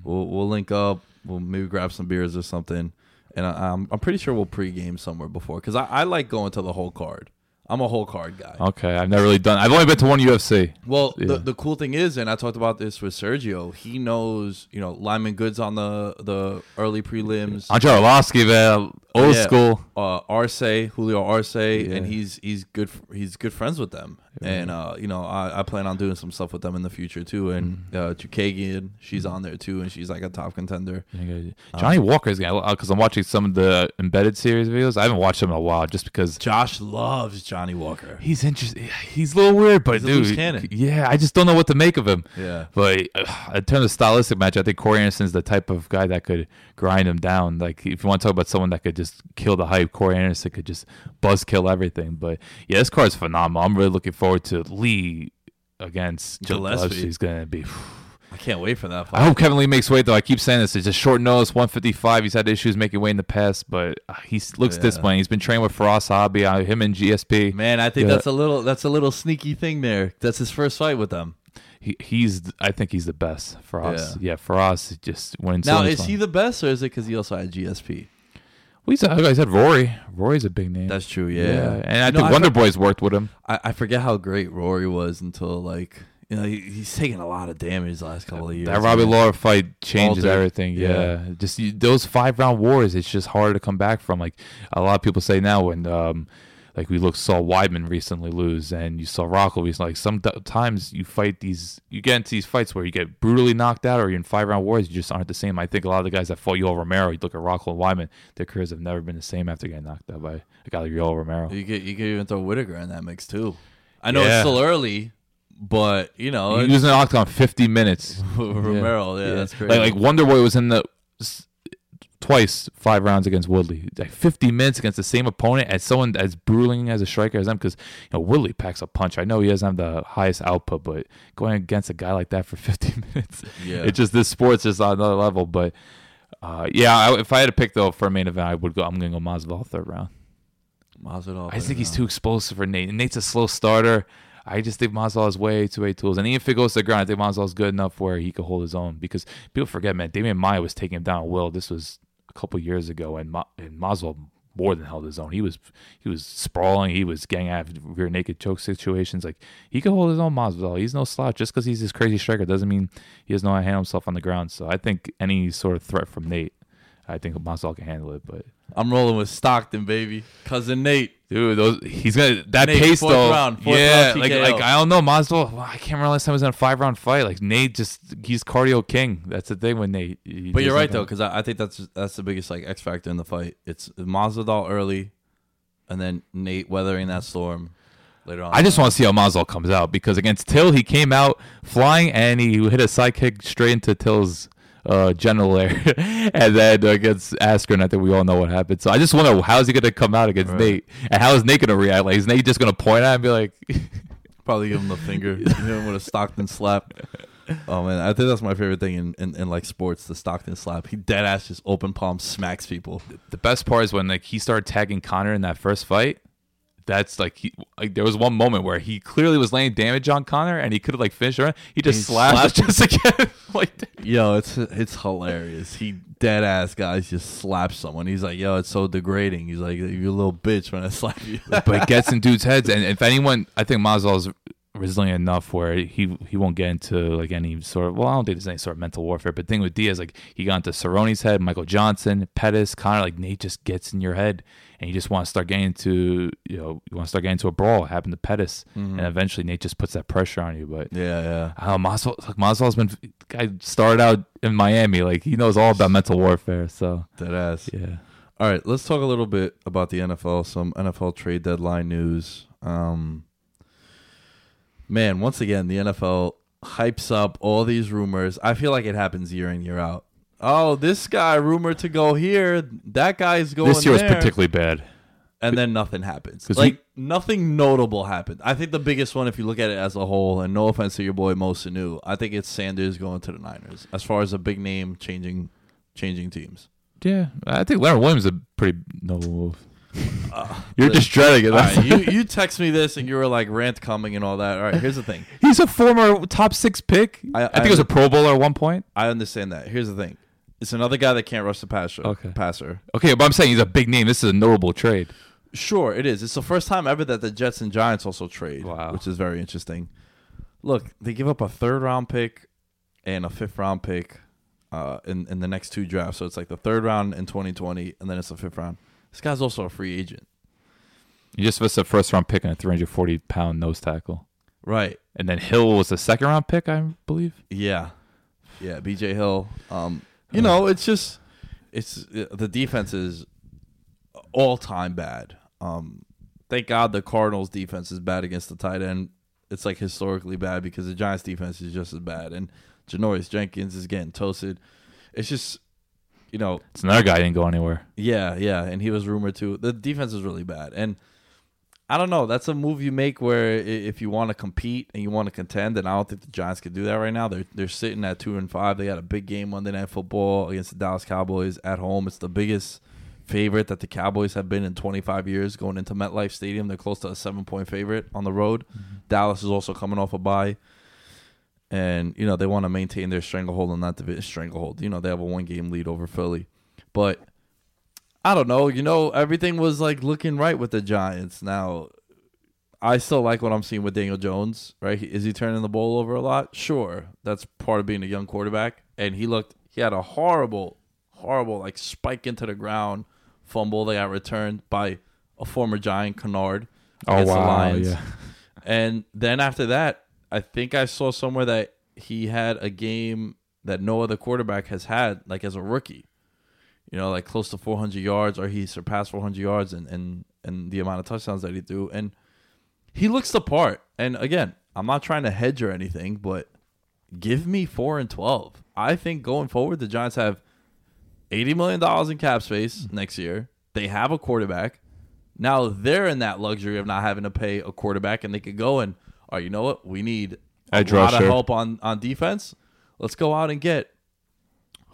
We'll we'll link up. We'll maybe grab some beers or something. And I, I'm I'm pretty sure we'll pregame somewhere before because I, I like going to the whole card. I'm a whole card guy. Okay. I've never really done. I've only been to one UFC. Well, Yeah. the, the cool thing is, and I talked about this with Sergio. He knows, you know, Lyman Good's on the the early prelims. Andrei Arlovski, man, old Yeah. school. uh, Arce, Julio Arce, Yeah. and he's he's good. He's good friends with them, and uh, you know I, I plan on doing some stuff with them in the future too. And Mm-hmm. uh, Chookagian, she's on there too, and she's like a top contender. Johnny Walker's guy because I'm watching some of the embedded series videos. I haven't watched them in a while, just because Josh loves Johnny Walker. He's interesting. He's a little weird, but He's dude, yeah, I just don't know what to make of him. Yeah. But uh, in terms of stylistic match, I think Corey Anderson's the type of guy that could grind him down. Like if you want to talk about someone that could just kill the hype, Corey Anderson could just buzz kill everything. But yeah, this card's phenomenal. I'm really looking forward to Lee against Gillespie. Gillespie. He's gonna be. I can't wait for that. I hope Kevin Lee makes weight though. I keep saying this. It's a short notice, 155. He's had issues making weight in the past, but uh, he looks Yeah. disciplined. He's been trained with Firas Zahabi, uh, him and GSP. Man, I think Yeah. that's a little that's a little sneaky thing there. That's his first fight with them. He, he's I think he's the best for us. Yeah, for us, just when Now, is he the best, or is it because he also had GSP? Well, he's, like I said, Rory. Rory's a big name. That's true. yeah. Yeah, and I think Wonder for- Boy's worked with him. I, I forget how great Rory was until like you know he, he's taking a lot of damage the last couple of years. That Robbie man. Lawler fight changes everything. Yeah, Yeah. just you, those five round wars. It's just hard to come back from. Like a lot of people say now, when um, like we look saw Weidman recently lose, and you saw Rockhold recently. Like sometimes you fight these, you get into these fights where you get brutally knocked out, or you're in five round wars. You just aren't the same. I think a lot of the guys that fought Yoel Romero, you look at Rockhold and Weidman, their careers have never been the same after getting knocked out by a guy like Yoel Romero. You could you could even throw Whitaker in that mix too. I know Yeah. it's still early, but you know He was in the octagon 50 minutes. Romero. Yeah, that's crazy. Like, like Wonder Boy was in the twice five rounds against Woodley, like 50 minutes against the same opponent as someone as bruising as a striker as them. Because you know Woodley packs a punch. I know he doesn't have the highest output, but going against a guy like that for 50 minutes, Yeah. it's just this sport's just on another level. But uh, yeah, I, if I had to pick though for a main event, I would go. I'm gonna go Masvidal third round. Masvidal. I think he's too explosive for Nate. Nate's a slow starter. I just think Masvidal is way too way tools. And even if it goes to the ground, I think Masvidal is good enough where he could hold his own. Because people forget, man, Demian Maia was taking him down at will. This was couple years ago, and, Ma- and Masvidal more than held his own. He was he was sprawling. He was getting out of rear naked choke situations. Like he could hold his own. Masvidal. He's no slouch. Just because he's this crazy striker doesn't mean he doesn't know how to handle himself on the ground. So I think any sort of threat from Nate, I think Masvidal can handle it. But I'm rolling with Stockton, baby. Cousin Nate. Dude, those he's gonna that Nate, pace fourth though. round, fourth yeah, round like like I don't know, Masvidal. well, I can't remember last time he was in a five round fight. Like Nate, just he's cardio king. That's the thing with Nate. But you're right though, because I, I think that's that's the biggest like X factor in the fight. It's Masvidal early, and then Nate weathering that storm. later on. I just want to see how Masvidal comes out because against Till he came out flying and he hit a side kick straight into Till's uh, genital area, and then against Askren, I think we all know what happened. So I just wonder how is he going to come out against Right. Nate, and how is Nate going to react? Like is Nate just going to point at him and be like, probably give him the finger, hit him with a Stockton slap. Oh man, I think that's my favorite thing in, in, in like sports, the Stockton slap. He dead ass just open palm smacks people. the best part is when like he started tagging Conor in that first fight. That's like he like there was one moment where he clearly was laying damage on Conor and he could have like finished her. He just He slapped just again. like Yo, it's it's hilarious. He dead ass guys just slaps someone. He's like, yo, it's so degrading. He's like, you're a little bitch when I slap you. but it gets in dudes' heads. And if anyone, I think Masvidal's resilient enough where he he won't get into like any sort of. Well, I don't think there's any sort of mental warfare. But the thing with Diaz, like he got into Cerrone's head, Michael Johnson, Pettis, Conor. Like Nate just gets in your head, and you just want to start getting into you know you want to start getting into a brawl. It happened to Pettis, and eventually Nate just puts that pressure on you. But yeah, yeah. uh, Masvidal, like Masvidal's been guy started out in Miami. Like he knows all about mental warfare. So Dead ass. yeah. All right, let's talk a little bit about the NFL. Some NFL trade deadline news. Um, man, once again, the NFL hypes up all these rumors. I feel like it happens year in year out. Oh, this guy rumored to go here. That guy's going This year was particularly bad. and then nothing happens. Like nothing notable happened. I think the biggest one, if you look at it as a whole, and no offense to your boy Mo Sanu, I think it's Sanders going to the Niners. As far as a big name changing, changing teams. Yeah, I think Leonard Williams is a pretty noble move. You're just dreading it. Right, you you text me this and you were like rant coming and all that. All right, here's the thing. He's a former top six pick. I, I- think I- he was a Pro Bowler at one point. I understand that. Here's the thing. It's another guy that can't rush the passer. Okay. Passer. Okay, but I'm saying he's a big name. This is a notable trade. Sure, it is. It's the first time ever that the Jets and Giants also trade, Wow. which is very interesting. Look, they give up a third round pick and a fifth round pick uh, in in the next two drafts. So it's like the third round in 2020, and then it's the fifth round. This guy's also a free agent, You just missed a first round pick and a 340 pound nose tackle. right? And then Hill was the second round pick, I believe. Yeah, yeah. B.J. Hill. Um, you know, it's just it's the defense is all time bad. Um, thank God the Cardinals defense is bad against the tight end. It's like historically bad because the Giants defense is just as bad, and Janoris Jenkins is getting toasted. It's just, you know, It's another guy didn't go anywhere. yeah, yeah, and he was rumored to. The defense is really bad, and I don't know. That's a move you make where if you want to compete and you want to contend, and I don't think the Giants could do that right now. They're they're sitting at two and five. They got a big game Monday Night Football against the Dallas Cowboys at home. It's the biggest favorite that the Cowboys have been in 25 years going into MetLife Stadium. They're close to a seven point favorite on the road. Mm-hmm. Dallas is also coming off a bye. And, you know, they want to maintain their stranglehold on that division. Stranglehold. You know, they have a one game lead over Philly. But I don't know. You know, everything was like looking right with the Giants. Now, I still like what I'm seeing with Daniel Jones, right? Is he turning the ball over a lot? Sure. That's part of being a young quarterback. And he looked, he had a horrible, horrible, like spike into the ground fumble that got returned by a former Giant, Kennard, oh, against the Lions. And then after that, I think I saw somewhere that he had a game that no other quarterback has had, like as a rookie. You know, like close to 400 yards, or he surpassed 400 yards and and and the amount of touchdowns that he threw, and he looks the part. And again, I'm not trying to hedge or anything, but give me four and 12. I think going forward, the Giants have 80 million dollars in cap space next year. They have a quarterback. Now they're in that luxury of not having to pay a quarterback, and they could go and, oh, you know what? We need a Edge lot of help on on defense. Let's go out and get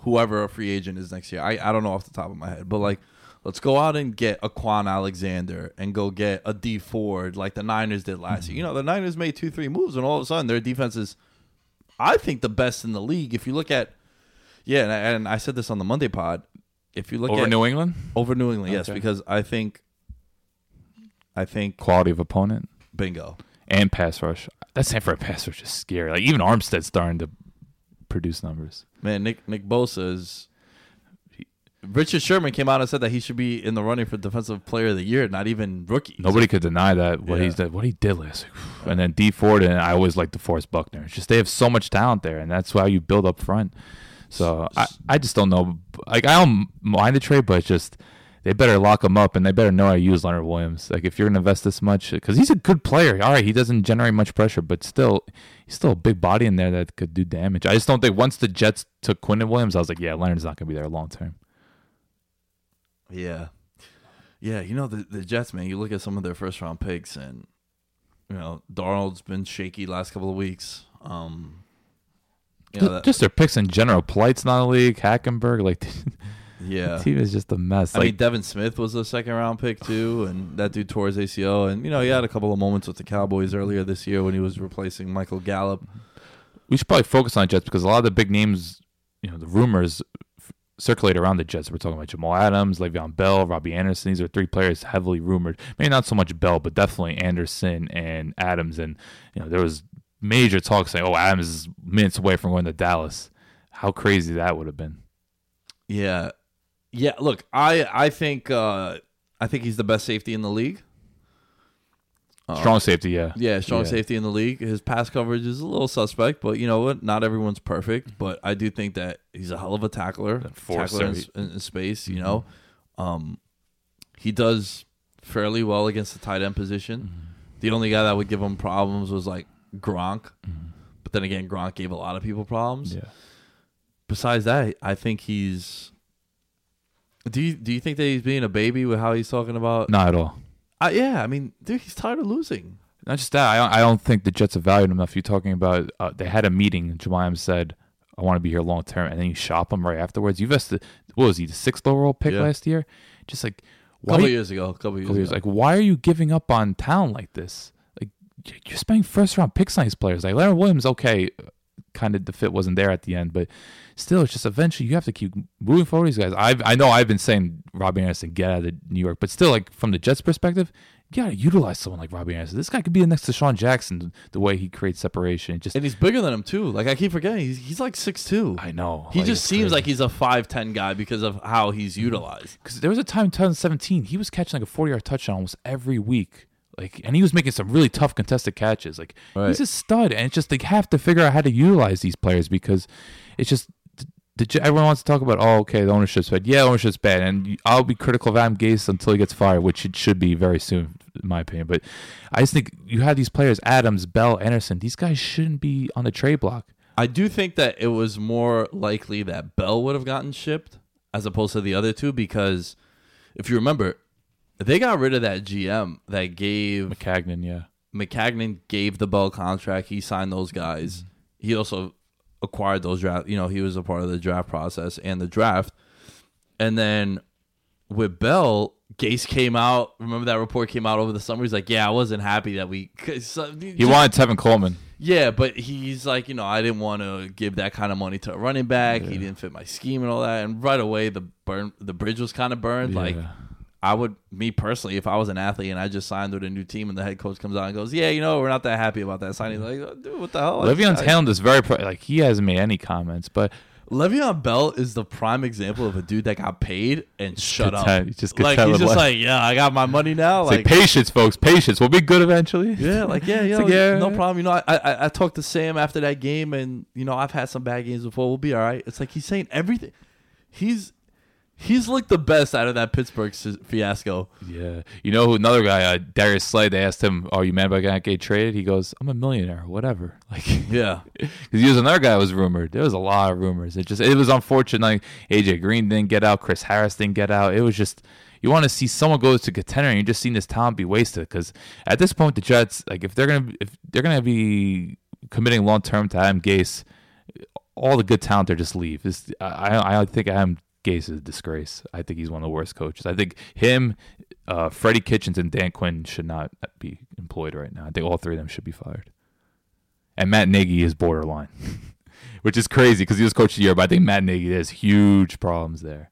whoever a free agent is next year. I, I don't know off the top of my head, but like, let's go out and get a Kwon Alexander and go get a Dee Ford like the Niners did last year. You know, the Niners made two, three moves, and all of a sudden their defense is, I think, the best in the league. If you look at, yeah, and I, and I said this on the Monday pod. If you look Over at New England, over New England, yes, because I think, I think quality of opponent bingo. And pass rush. That San Fran pass rush is scary. Like even Armstead's starting to produce numbers. Man, Nick Nick Bosa is. Richard Sherman came out and said that he should be in the running for Defensive Player of the Year, not even rookie. Nobody could deny that what Yeah. he's did, what he did last week. And then Dee Ford and I always like DeForest Buckner. It's just they have so much talent there, and that's how you build up front. So I, I just don't know. Like I don't mind the trade, but it's just they better lock him up and they better know how to use Leonard Williams. Like if you're gonna invest this much, because he's a good player. All right, he doesn't generate much pressure, but still, he's still a big body in there that could do damage. I just don't think once the Jets took Quinnen Williams, I was like, yeah, Leonard's not gonna be there long term. Yeah. Yeah, you know the the Jets, man. You look at some of their first round picks, and you know Darnold's been shaky last couple of weeks. Um, you know, that, just their picks in general. Polite's not a league. Hackenberg, like yeah. the team is just a mess. I Like mean, Devin Smith was a second round pick too, and that dude tore his ACL. And you know, he had a couple of moments with the Cowboys earlier this year when he was replacing Michael Gallup. we should probably focus on Jets because a lot of the big names, you know, the rumors f- circulate around the Jets. We're talking about Jamal Adams, Le'Veon Bell, Robbie Anderson. These are three players heavily rumored. Maybe not so much Bell, but definitely Anderson and Adams. And you know, there was major talk saying, "Oh, Adams is minutes away from going to Dallas." How crazy that would have been. Yeah, yeah. Look, I I think uh, I think he's the best safety in the league. Uh, Strong safety, yeah. Yeah, strong Yeah. safety in the league. His pass coverage is a little suspect, but you know what? Not everyone's perfect, but I do think that he's a hell of a tackler, tackler in, in space. You know, um, he does fairly well against the tight end position. The only guy that would give him problems was like Gronk, but then again, Gronk gave a lot of people problems. Yeah. Besides that, I think he's. Do you do you think that he's being a baby with how he's talking about? Not at all. Uh, yeah, I mean, dude, he's tired of losing. Not just that. I don't, I don't think the Jets have valued him enough. You're talking about uh, they had a meeting. and said, "I want to be here long term," and then you shop him right afterwards. You invested. What was he? The sixth overall pick Yeah. last year. Just like A couple why? years ago, a couple years couple years, ago. like why are you giving up on talent like this? Like you're spending first round picks on these players. Like Leonard Williams, okay, kind of the fit wasn't there at the end, but still, it's just eventually you have to keep moving forward. These guys. I I know I've been saying Robbie Anderson get out of New York, but still, like from the Jets' perspective. You gotta utilize someone like Robbie Anderson. This guy could be the next DeSean Jackson. The way he creates separation, just And he's bigger than him too. Like I keep forgetting, he's, he's like six two. I know He Like, just seems crazy. like he's a five ten guy because of how he's mm-hmm. utilized. because there was a time in 2017 he was catching like a 40 yard touchdown almost every week like and he was making some really tough contested catches. Like Right. he's a stud and it's just they have to figure out how to utilize these players because it's just the, everyone wants to talk about oh okay the ownership's bad. Yeah ownership's bad and I'll be critical of Adam Gase until he gets fired which it should be very soon in my opinion. But I just think you have these players Adams Bell Anderson these guys shouldn't be on the trade block. I do think that it was more likely that Bell would have gotten shipped as opposed to the other two because if you remember, they got rid of that GM that gave Maccagnan yeah Maccagnan gave the Bell contract. He signed those guys. He also acquired those draft. You know, he was a part of the draft process and the draft. And then with Bell, Gase came out. Remember that report came out over the summer. He's like, "Yeah, I wasn't happy that we." 'cause, uh, he wanted Tevin Coleman yeah, but he's like, you know, I didn't want to give that kind of money to a running back. He didn't fit my scheme and all that. And right away, the burn, the bridge was kind of burned. Like, Yeah. I would, me personally, if I was an athlete and I just signed with a new team and the head coach comes out and goes, "Yeah, you know, we're not that happy about that signing," like, "Oh, dude, what the hell? Le'Veon's I- handled this very pro- like he hasn't made any comments but Le'Veon Bell is the prime example of a dude that got paid and shut up. just like he's just like, yeah, I got my money now. Like, like, patience, folks. Patience. We'll be good eventually. Yeah, like yeah, yeah, like, yeah, no problem. You know, I, I I talked to Sam after that game, and you know, I've had some bad games before. We'll be all right. It's like he's saying everything. He's he's looked the best out of that Pittsburgh fiasco. Yeah. You know who another guy, uh, Darius Slay, they asked him, Are you mad about getting get traded? He goes, I'm a millionaire, whatever. Like Yeah, because he was another guy that was rumored. There was a lot of rumors. It just it was unfortunate. Like AJ Green didn't get out, Chris Harris didn't get out. It was just you want to see someone go to contender, and you're just seeing this talent be wasted. Because at this point, the Jets, like if they're gonna if they're gonna be committing long term to Adam Gase, all the good talent there just leave. This I I think Adam Gase is a disgrace. I think he's one of the worst coaches. I think him, uh, Freddie Kitchens, and Dan Quinn should not be employed right now. I think all three of them should be fired. And Matt Nagy is borderline, which is crazy because he was coach of the year. But I think Matt Nagy has huge problems there.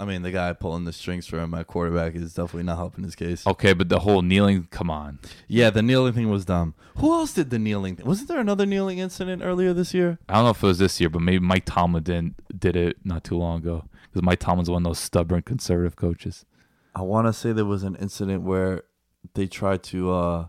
I mean, the guy pulling the strings for him at quarterback is definitely not helping his case. Okay, but the whole kneeling, come on. Yeah, the kneeling thing was dumb. Who else did the kneeling thing? Wasn't there another kneeling incident earlier this year? I don't know if it was this year, but maybe Mike Tomlin did did it not too long ago because Mike Tomlin's one of those stubborn conservative coaches. I want to say there was an incident where they tried to uh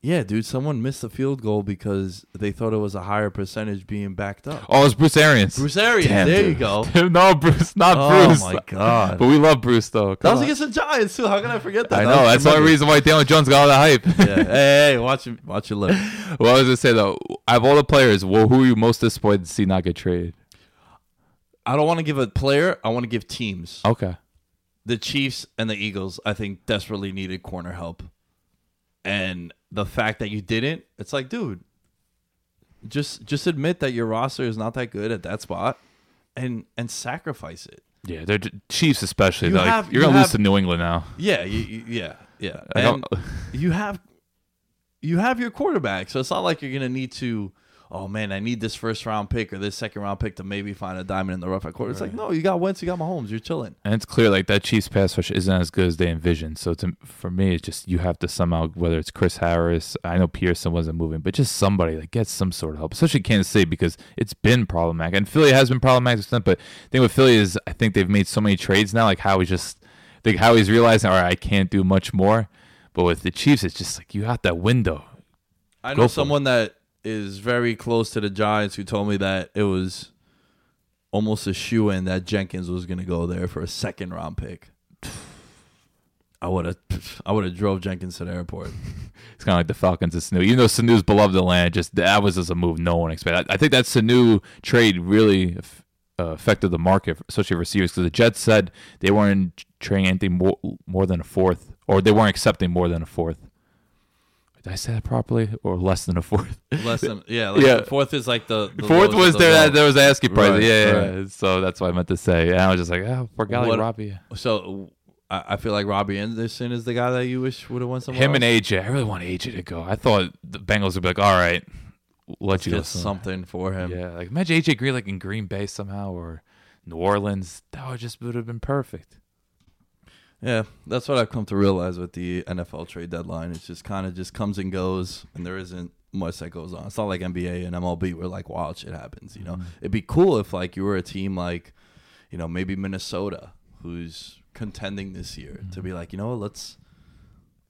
Yeah, dude, someone missed the field goal because they thought it was a higher percentage being backed up. Oh, it's Bruce Arians. Bruce Arians, Damn, there dude. you go. no, Bruce, not Oh Bruce. Oh my God. But we love Bruce though. That was on. against the Giants too. How can I forget that? I know. That's the only reason why Daniel Jones got all the hype. Yeah. Hey, hey, watch it, watch your lip. well, I was gonna say though, out of all the players, well, who are you most disappointed to see not get traded? I don't want to give a player. I want to give teams. Okay. The Chiefs and the Eagles, I think, desperately needed corner help, and the fact that you didn't, it's like, dude, just just admit that your roster is not that good at that spot, and and sacrifice it. Yeah, they're Chiefs especially. You like, have- you're you gonna lose to New England now. Yeah, you, you- yeah, yeah. And you have you have your quarterback, so it's not like you're gonna need to. Oh man, I need this first round pick or this second round pick to maybe find a diamond in the rough at quarter. It's like no, you got Wentz, you got Mahomes, you're chilling. And it's clear like that Chiefs pass rush isn't as good as they envisioned. So to, for me, it's just you have to somehow whether it's Chris Harris, I know Pearson wasn't moving, but just somebody like get some sort of help, especially Kansas City because it's been problematic and Philly has been problematic. But the thing with Philly is I think they've made so many trades now. Like how he's just I think Howie's realizing all right, I can't do much more. But with the Chiefs, it's just like you got that window. I know it. someone that is very close to the Giants who told me that it was almost a shoe in that Jenkins was gonna go there for a second round pick. I would have I would have drove Jenkins to the airport. It's kind of like the Falcons and Sanu. Even though Sanu's beloved land, just that was just a move no one expected. I, I think that Sanu trade really uh, affected the market, especially receivers, because the Jets said they weren't trading anything more, more than a fourth, or they weren't accepting more than a fourth. Did I say that properly, or less than a fourth? Less than yeah, like Yeah. fourth is like the, the Fourth was the there. low. There was asking price. Right, yeah, yeah, right. yeah. So that's what I meant to say. And I was just like, oh, poor golly, What- Robbie. So I, feel like Robbie Anderson is the guy that you wish would have won somewhere. Him and. AJ. I really want AJ to go. I thought the Bengals would be like, all right, let you go. get something for him. Yeah, like imagine AJ Green like in Green Bay somehow or New Orleans. That would just would have been perfect. Yeah, that's what I've come to realize with the NFL trade deadline. It's just kind of just comes and goes, and there isn't much that goes on. It's not like NBA and MLB where like wild shit happens. You know, Mm-hmm. it'd be cool if like you were a team like, you know, maybe Minnesota who's contending this year to Mm-hmm. be like, you know, what, let's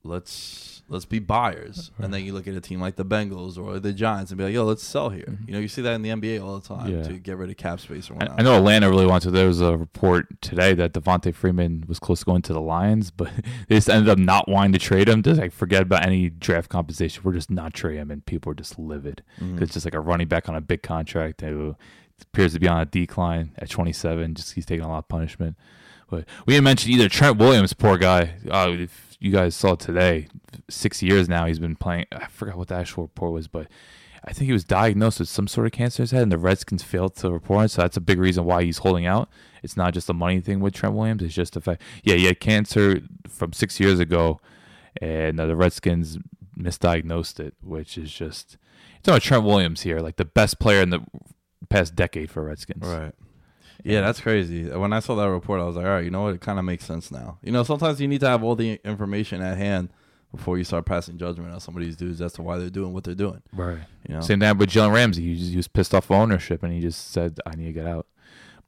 let's let's be buyers, and then you look at a team like the Bengals or the Giants and be like, yo, let's sell here. You know, you see that in the NBA all the time Mm-hmm. Yeah. to get rid of cap space or whatnot. I know Atlanta really wants to. There was a report today that Devonta Freeman was close to going to the Lions, but they just ended up not wanting to trade him. Just like forget about any draft compensation. We're just not trading him, and people are just livid. Mm-hmm. It's just like a running back on a big contract who appears to be on a decline at 27. Just he's taking a lot of punishment. But we didn't mention either Trent Williams, poor guy. Uh, if you guys saw today, six years now he's been playing. I forgot what the actual report was, but I think he was diagnosed with some sort of cancer in his head, and the Redskins failed to report. So that's a big reason why he's holding out. It's not just a money thing with Trent Williams. It's just the fact, yeah, he had cancer from six years ago, and the Redskins misdiagnosed it, which is just. It's about Trent Williams here, like the best player in the past decade for Redskins. Right. Yeah, that's crazy. When I saw that report, I was like, all right, you know what? It kind of makes sense now. You know, sometimes you need to have all the information at hand before you start passing judgment on some of these dudes as to why they're doing what they're doing. Right. You know? Same thing with Jalen Ramsey. He, just, he was pissed off ownership, and he just said, "I need to get out."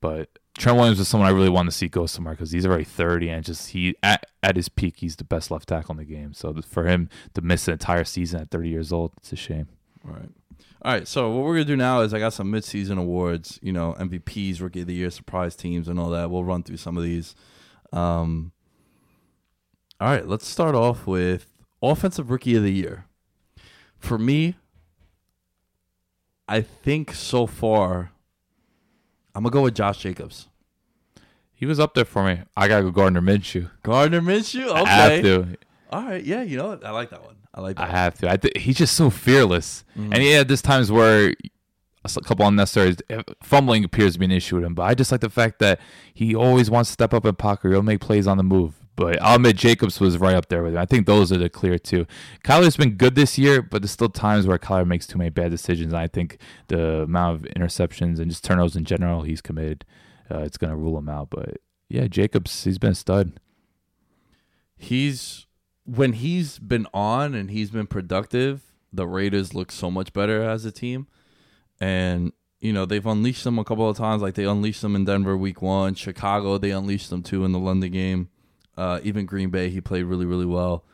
But Trent Williams is someone I really want to see go somewhere because he's already thirty, and just he at, at his peak, he's the best left tackle in the game. So for him to miss an entire season at thirty years old, it's a shame. Right. All right. So what we're gonna do now is I got some midseason awards. You know, MVPs, Rookie of the Year, surprise teams, and all that. We'll run through some of these. Um. All right. Let's start off with offensive Rookie of the Year. For me, I think so far, I'm gonna go with Josh Jacobs. He was up there for me. I gotta go Gardner Minshew. Gardner Minshew. Okay. I have to. All right. Yeah. You know what? I like that one. I like that. I have to. I th- he's just so fearless, and he had this times where a couple unnecessary fumbling appears to be an issue with him. But I just like the fact that he always wants to step up in pocket. He'll make plays on the move. But I'll Jacobs was right up there with him. I think those are the clear two. Kyler's been good this year, but there's still times where Kyler makes too many bad decisions. And I think the amount of interceptions and just turnovers in general he's committed, uh, it's going to rule him out. But yeah, Jacobs, he's been a stud. he's when he's been on and he's been productive, the Raiders look so much better as a team. And you know, they've unleashed them a couple of times like they unleashed them in Denver week 1, Chicago they unleashed them too in the London game. Uh, even Green Bay he played really really well.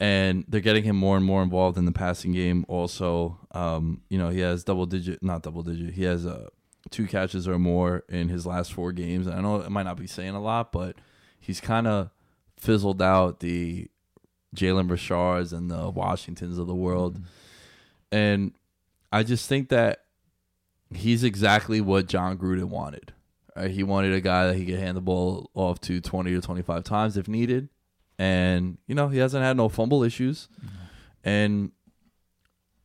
and they're getting him more and more involved in the passing game. Also, um, you know, he has double digit, not double digit. He has uh, two catches or more in his last four games. I know it might not be saying a lot, but he's kind of fizzled out the Jalen Richards and the Washingtons of the world, mm-hmm. and I just think that he's exactly what Jon Gruden wanted. Right? He wanted a guy that he could hand the ball off to 20 to 25 times if needed. And, you know, he hasn't had no fumble issues. Mm-hmm. And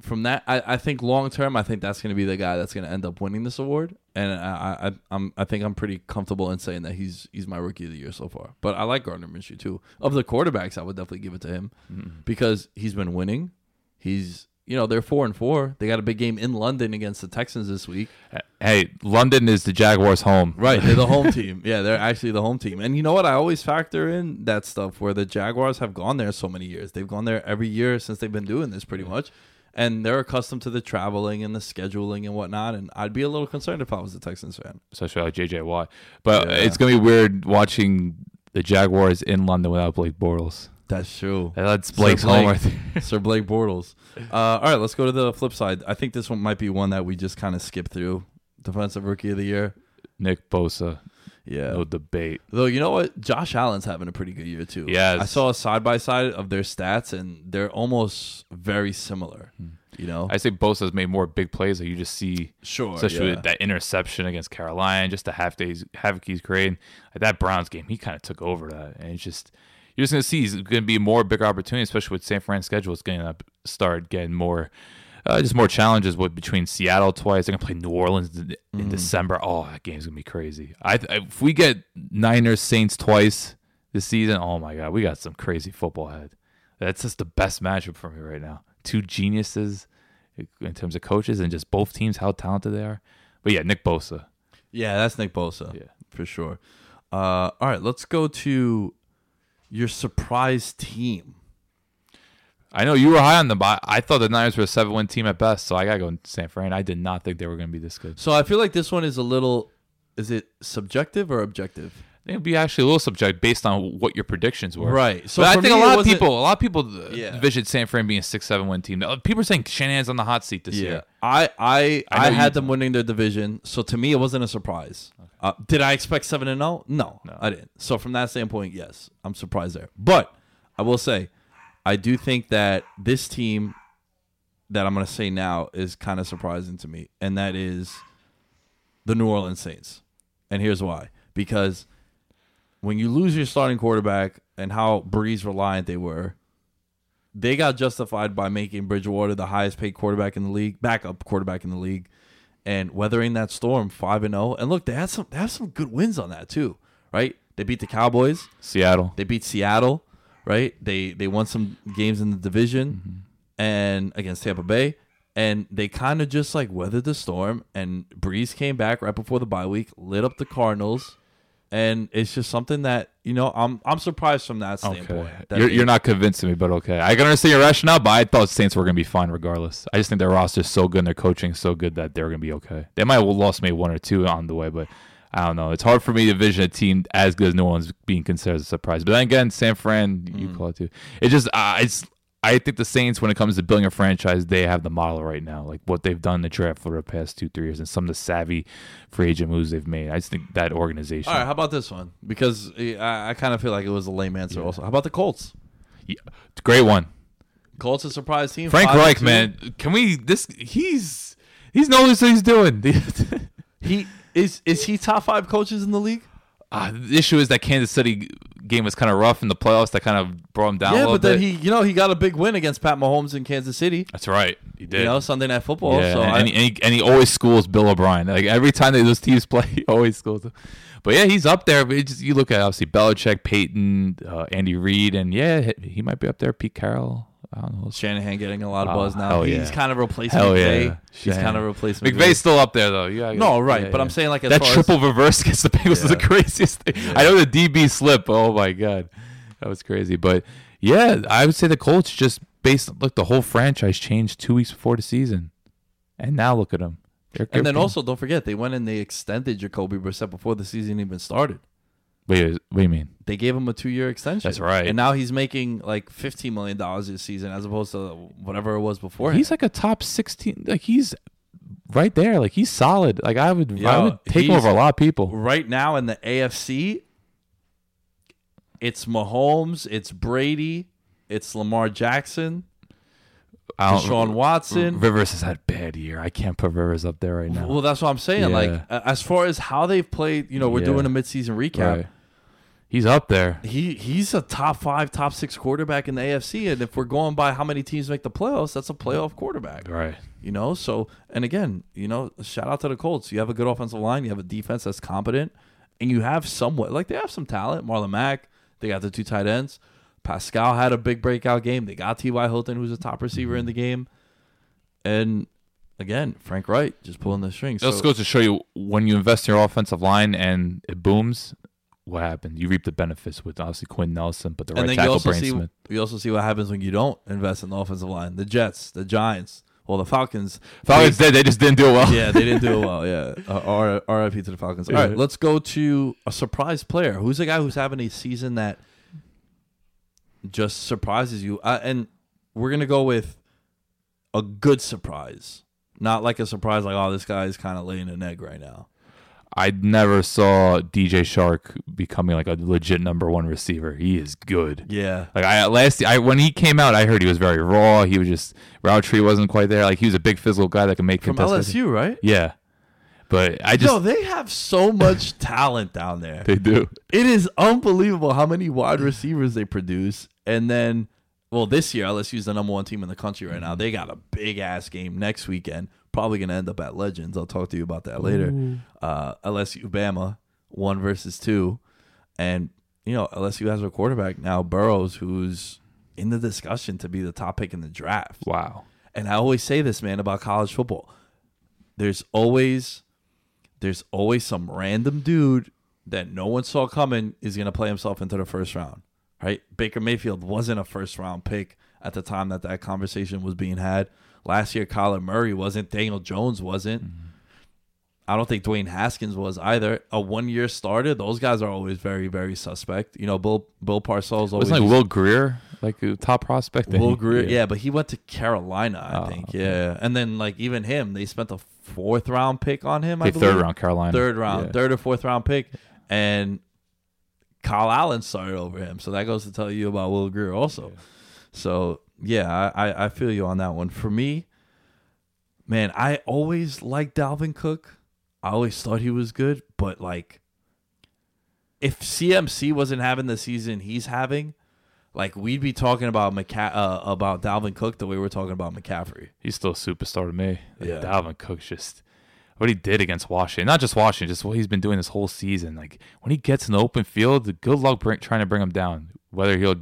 from that, I, I think long term, I think that's going to be the guy that's going to end up winning this award. And I, I, I'm, I think I'm pretty comfortable in saying that he's he's my rookie of the year so far. But I like Gardner Minshew too. Of the quarterbacks, I would definitely give it to him mm-hmm. because he's been winning. He's you know they're four and four. They got a big game in London against the Texans this week. Hey, London is the Jaguars' home. Right, they're the home team. Yeah, they're actually the home team. And you know what? I always factor in that stuff where the Jaguars have gone there so many years. They've gone there every year since they've been doing this pretty much. And they're accustomed to the traveling and the scheduling and whatnot. And I'd be a little concerned if I was a Texans fan. especially like JJ Watt. But Yeah. it's gonna be weird watching the Jaguars in London without Blake Bortles. That's true. That's Blake's Sir home Blake. there. Sir Blake Bortles. Uh, all right, let's go to the flip side. I think this one might be one that we just kind of skip through. Defensive Rookie of the Year. Nick Bosa, Yeah. no debate. Though you know what, Josh Allen's having a pretty good year too. Yes. I saw a side by side of their stats, and they're almost very similar. Hmm. You know, I say Bosa's made more big plays that you just see, sure, especially yeah. with that interception against Carolina, just the half days havoc he's creating. Like that Browns game, he kind of took over that, and it's just you're just gonna see he's gonna be more bigger opportunity, especially with San Fran's schedule. It's gonna start getting more. Uh, just more challenges with between Seattle twice. They're gonna play New Orleans in, in December. Oh, that game's gonna be crazy. I, I if we get Niners Saints twice this season, oh my god, we got some crazy football ahead. That's just the best matchup for me right now. Two geniuses in terms of coaches and just both teams how talented they are. But yeah, Nick Bosa. yeah, that's Nick Bosa. Yeah. for sure. Uh, all right, let's go to your surprise team. I know you were high on them, but I thought the Niners were a seven win team at best, so I gotta go in San Fran. I did not think they were gonna be this good. So I feel like this one is a little. Is it subjective or objective? I think it'd be actually a little subject based on what your predictions were. Right. So So I think me, a lot of people, a lot of people uh, Yeah. envisioned San Fran being a six seven win team. Uh, People are saying Shanahan's on the hot seat this Yeah, year. I I I I, had them winning their division, so to me it wasn't a surprise. Uh, did I expect seven and zero? No, I didn't. So from that standpoint, yes, I'm surprised there. But I will say, I do think that this team that I'm going to say now is kind of surprising to me, and that is the New Orleans Saints. And here's why: because when you lose your starting quarterback and how Brees reliant they were, they got justified by making Bridgewater the highest paid quarterback in the league, backup quarterback in the league, and weathering that storm five and zero. And look, they had some they have some good wins on that too, right? They beat the Cowboys, Seattle. they beat Seattle, right? They they won some games in the division mm-hmm. and against Tampa Bay. And they kind of just like weathered the storm. And Brees came back right before the bye week, lit up the Cardinals, and it's just something that you know I'm I'm surprised from that standpoint. Okay. that You're, they- you're not convincing me, but okay. I can understand your rationale, but I thought Saints were going to be fine regardless. I just think their roster's so good and their coaching so good that they're going to be okay. They might have lost maybe one or two on the way, but I don't know. It's hard for me to envision a team as good as New Orleans being considered a surprise. But then again, San Fran, you Mm. call it too. It just, uh, it's. I think the Saints, when it comes to building a franchise, they have the model right now. Like what they've done in the draft for the past two, three years, and some of the savvy free agent moves they've made. I just think that organization. All right, how about this one? Because I, I kind of feel like it was a lame answer. Also, how about the Colts? Yeah, great one. Colts a surprise team. Frank Reich, man, can we? This he's he's knows what he's doing. He is is he top five coaches in the league? uh, the issue is that Kansas City game was kind of rough in the playoffs. That kind of brought him down a yeah, little but then bit. he, you know, he got a big win against Pat Mahomes in Kansas City. That's right, he did. You know, Sunday Night Football. yeah, so and, I, and, he, and, he, and he always schools Bill O'Brien. Like every time that those teams play, he always schools them. But yeah, he's up there. Just, you look at obviously Belichick, Payton, uh, Andy Reid, and yeah, he might be up there. Pete Carroll. I don't know. Shanahan getting a lot of Oh, buzz now. hell He's yeah. kind of replacing Hell McVay. yeah, He's kind of replacing McVay's still up there though. Yeah, No, right, but I'm saying, like, as that far as- triple reverse against the Bengals is the craziest thing. I know the DB slip. Oh my god, that was crazy. But yeah, I would say the Colts just based. Look, the whole franchise changed two weeks before the season, and now look at them. They're, And then also, don't forget they went and they extended Jacoby Brissett before the season even started. Wait, what do you mean? They gave him a two-year extension. That's right. And now he's making like fifteen million dollars this season, as opposed to whatever it was before. He's like a top sixteen. Like he's right there. Like he's solid. Like I would, I would take over a lot of people. right now in the AFC. It's Mahomes, it's Brady, it's Lamar Jackson, I Deshaun Watson. Rivers has had a bad year. I can't put Rivers up there right now. Well, that's what I'm saying. Like Yeah. a- as far as how they've played, you know, we're Yeah. doing a midseason recap. Right. He's up there. He he's a top five, top six quarterback in the AFC, and if we're going by how many teams make the playoffs, that's a playoff quarterback. Right. You know, so and again, you know, shout out to the Colts. You have a good offensive line, you have a defense that's competent, and you have somewhat like they have some talent. Marlon Mack, they got the two tight ends. Pascal had a big breakout game. They got T.Y. Hilton, who's a top receiver in the game, and again, Frank Reich just pulling the strings. This So- goes to show you when you invest in your offensive line and it booms, what happened? You reap the benefits with obviously Quenton Nelson, but the right and then you tackle also Braden Smith. you also see what happens when you don't invest in the offensive line. The Jets, the Giants, well, the Falcons. Falcons did. They just didn't do it well. yeah, they didn't do it well. Yeah, uh, RIP to the Falcons. All right, let's go to a surprise player. Who's the guy who's having a season that just surprises you? Uh, and we're gonna go with a good surprise, not like a surprise like, oh, this guy is kind of laying an egg right now. I never saw DJ Chark becoming like a legit number one receiver. He is good. Yeah, Like I last I when he came out, I heard he was very raw. He was just route tree wasn't quite there. Like he was a big physical guy that could make from LSU, right? Yeah, but I just Yo, they have so much talent down there. they do. It is unbelievable how many wide receivers they produce. And then, well, this year, LSU's the number one team in the country right now. They got a big ass game next weekend. Probably going to end up at Legends. I'll talk to you about that later. Uh, LSU Bama, one versus two. And, you know, LSU has a quarterback now, Burrows, who's in the discussion to be the top pick in the draft. Wow. And I always say this, man, about college football. There's always there's always some random dude that no one saw coming is going to play himself into the first round. Right? Baker Mayfield wasn't a first round pick at the time that that conversation was being had. Last year Kyler Murray wasn't, Daniel Jones wasn't. Mm-hmm. I don't think Dwayne Haskins was either. A one year starter, those guys are always very, very suspect. You know, Bill Bill Parcells always Wasn't like Will Grier like a top prospect? Will Grier, yeah. but he went to Carolina, I Oh, think. okay. Yeah, and then like even him, they spent a fourth round pick on him. I Okay, Third round, Carolina. third round, Yeah. third or fourth round pick, and Kyle Allen started over him. So that goes to tell you about Will Grier also. So yeah, I, I I feel you on that one. For me, man, I always liked Dalvin Cook. I always thought he was good, but like, if CMC wasn't having the season he's having, like we'd be talking about McCa- uh, about Dalvin Cook the way we're talking about McCaffrey. He's still a superstar to me. Like, Yeah. Dalvin Cook's just what he did against Washington. Not just Washington, just what he's been doing this whole season. Like when he gets in the open field, good luck bring, trying to bring him down. Whether he'll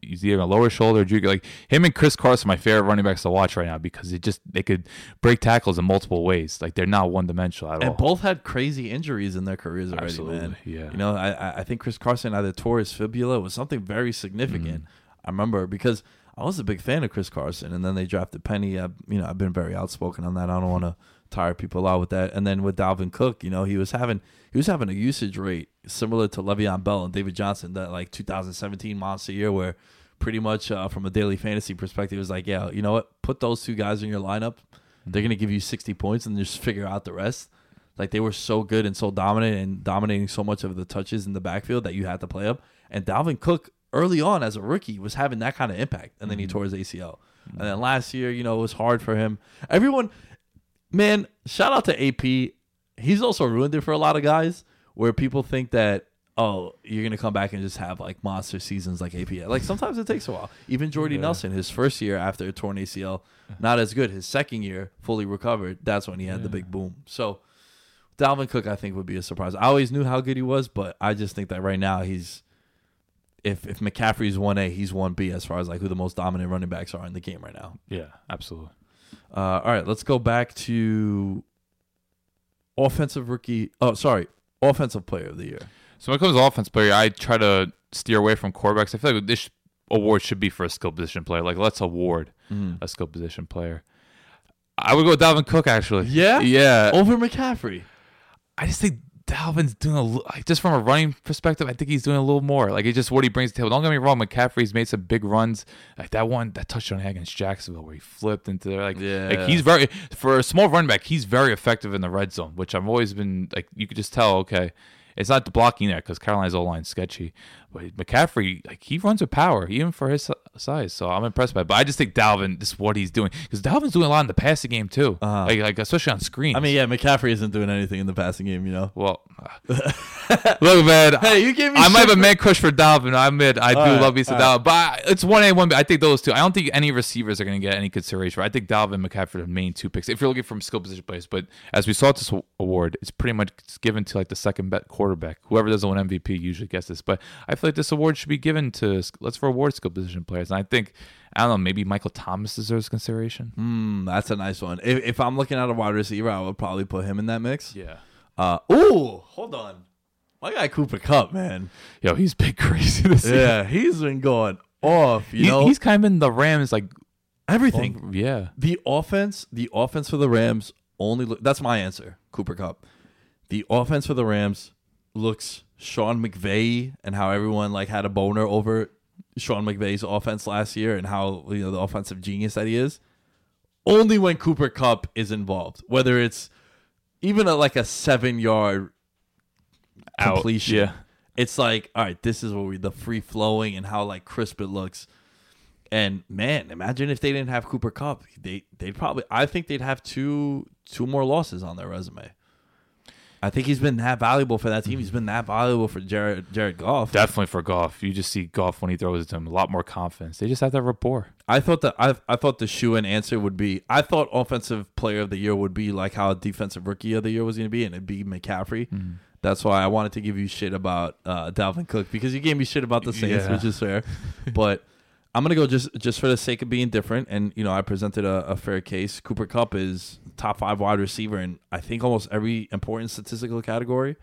he's either a lower shoulder juke. Like him and Chris Carson, are my favorite running backs to watch right now because it just they could break tackles in multiple ways. Like they're not one dimensional at all. And both had crazy injuries in their careers already, Absolutely, man. yeah. You know, I I- think Chris Carson either tore his fibula was something very significant. Mm-hmm. I remember because I was a big fan of Chris Carson, and then they drafted Penny. I, you know, I've been very outspoken on that. I don't want to tire people out with that. And then with Dalvin Cook, you know, he was having he was having a usage rate similar to Le'Veon Bell and David Johnson that like 2017 monster year where pretty much uh, from a daily fantasy perspective it was like, yeah, you know what, put those two guys in your lineup. They're gonna give you 60 points and just figure out the rest. Like they were so good and so dominant and dominating so much of the touches in the backfield that you had to play up. And Dalvin Cook early on as a rookie was having that kind of impact, and then he tore his ACL. And then last year, you know, it was hard for him. Everyone, man, shout out to AP. He's also ruined it for a lot of guys where people think that oh, you're gonna come back and just have like monster seasons like AP. Like sometimes it takes a while. Even Jordy Nelson, his first year after a torn ACL, not as good. His second year, fully recovered, that's when he had the big boom. So Dalvin Cook, I think, would be a surprise. I always knew how good he was, but I just think that right now he's if if McCaffrey's one A, he's one B as far as like who the most dominant running backs are in the game right now. yeah, absolutely. Uh, all right, let's go back to offensive rookie. Oh, sorry, offensive player of the year. So when it comes to offense player, I try to steer away from quarterbacks. I feel like this award should be for a skill position player. Like let's award mm-hmm. a skill position player. I would go with Dalvin Cook actually. Yeah? yeah. Over McCaffrey. I just think Dalvin's doing a li- like, just from a running perspective. I think he's doing a little more. Like it's just what he brings to the table. Don't get me wrong. McCaffrey's made some big runs. Like that one, that touchdown against Jacksonville where he flipped into there. Like, Yeah. like he's very for a small running back. He's very effective in the red zone, which I've always been like. You could just tell. Okay, it's not the blocking there because Carolina's O line sketchy. But McCaffrey, like he runs with power, even for his size. So I'm impressed by. it. But I just think Dalvin, this is what he's doing because Dalvin's doing a lot in the passing game too. Uh-huh. Like, like especially on screen. I mean, yeah, McCaffrey isn't doing anything in the passing game, you know. Well, look, man. Hey, you gave me I might have a man crush for Dalvin. I admit I do All right, love me some Dalvin, but it's one A, one B. I think those two. I don't think any receivers are going to get any consideration. I think Dalvin and McCaffrey are the main two picks if you're looking from skill position players. But as we saw at this award, it's pretty much given to like the second bet quarterback. Whoever doesn't win MVP usually gets this. But I feel like this award should be given to let's reward skill position players. And I think I don't know, maybe Michael Thomas deserves consideration. Mm, that's a nice one. If, if I'm looking at a wide receiver, I would probably put him in that mix. Yeah. Uh, ooh, hold on. My guy Cooper Kupp, man. Yo, he's been crazy this year. Yeah, he's been going off. You He- know, he's kind of been the Rams like everything. yeah. The offense, the offense for the Rams only. Look, that's my answer, Cooper Kupp. The offense for the Rams looks Sean McVay and how everyone like had a boner over Sean McVay's offense last year and how you know the offensive genius that he is. Only when Cooper Kupp is involved, whether it's even a, like a seven yard Out, completion. yeah. It's like, all right, this is what we the free flowing and how like crisp it looks. And man, imagine if they didn't have Cooper Kupp. They they'd probably I think they'd have two two more losses on their resume. I think he's been that valuable for that team. He's been that valuable for Jared Jared Goff. Definitely for Goff. You just see Goff when he throws it to him, a lot more confidence. They just have that rapport. I thought that I I thought the shoe in answer would be I thought offensive player of the year would be like how defensive rookie of the year was going to be, and it'd be McCaffrey. That's why I wanted to give you shit about uh, Dalvin Cook because you gave me shit about the Saints, Yeah. which is fair. but I'm gonna go just just for the sake of being different, and you know I presented a, a fair case. Cooper Kupp is top five wide receiver in I think almost every important statistical category.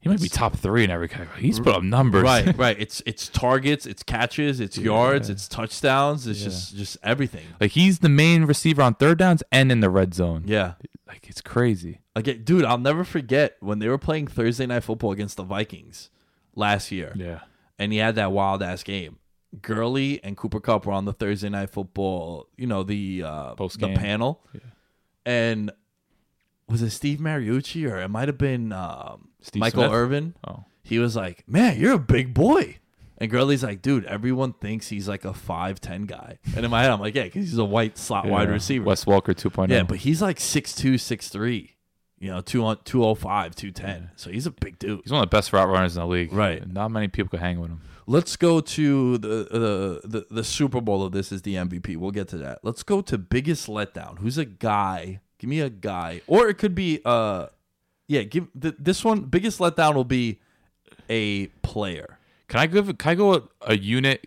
He might be top three in every category. He's put up numbers. Right, right. It's it's targets, it's catches, it's yards, it's touchdowns, it's Yeah. just just everything. like he's the main receiver on third downs and in the red zone. Yeah. Like it's crazy. Again, dude, I'll never forget when they were playing Thursday night football against the Vikings last year, Yeah. and he had that wild ass game. Gurley and Cooper Kupp were on the Thursday night football, you know, the uh, the Post-game. panel, and was it Steve Mariucci or it might have been um, Michael Smith? Irvin? Oh. He was like, "Man, you're a big boy." And Gurley's like, dude, everyone thinks he's like a 5'10 guy. And in my head, I'm like, yeah, because he's a white slot wide receiver. Wes Welker oh. 2.0. Yeah, but he's like 6'2, 6'3, you know, 2 on 205, 210. So he's a big dude. he's one of the best route runners in the league. Right. Not many people could hang with him. Let's go to the, the the the Super Bowl of this is the MVP. We'll get to that. Let's go to biggest letdown. Who's a guy? Give me a guy, or it could be uh, yeah. Give th- this one. Biggest letdown will be a player. Can I give? Can I go a, a unit?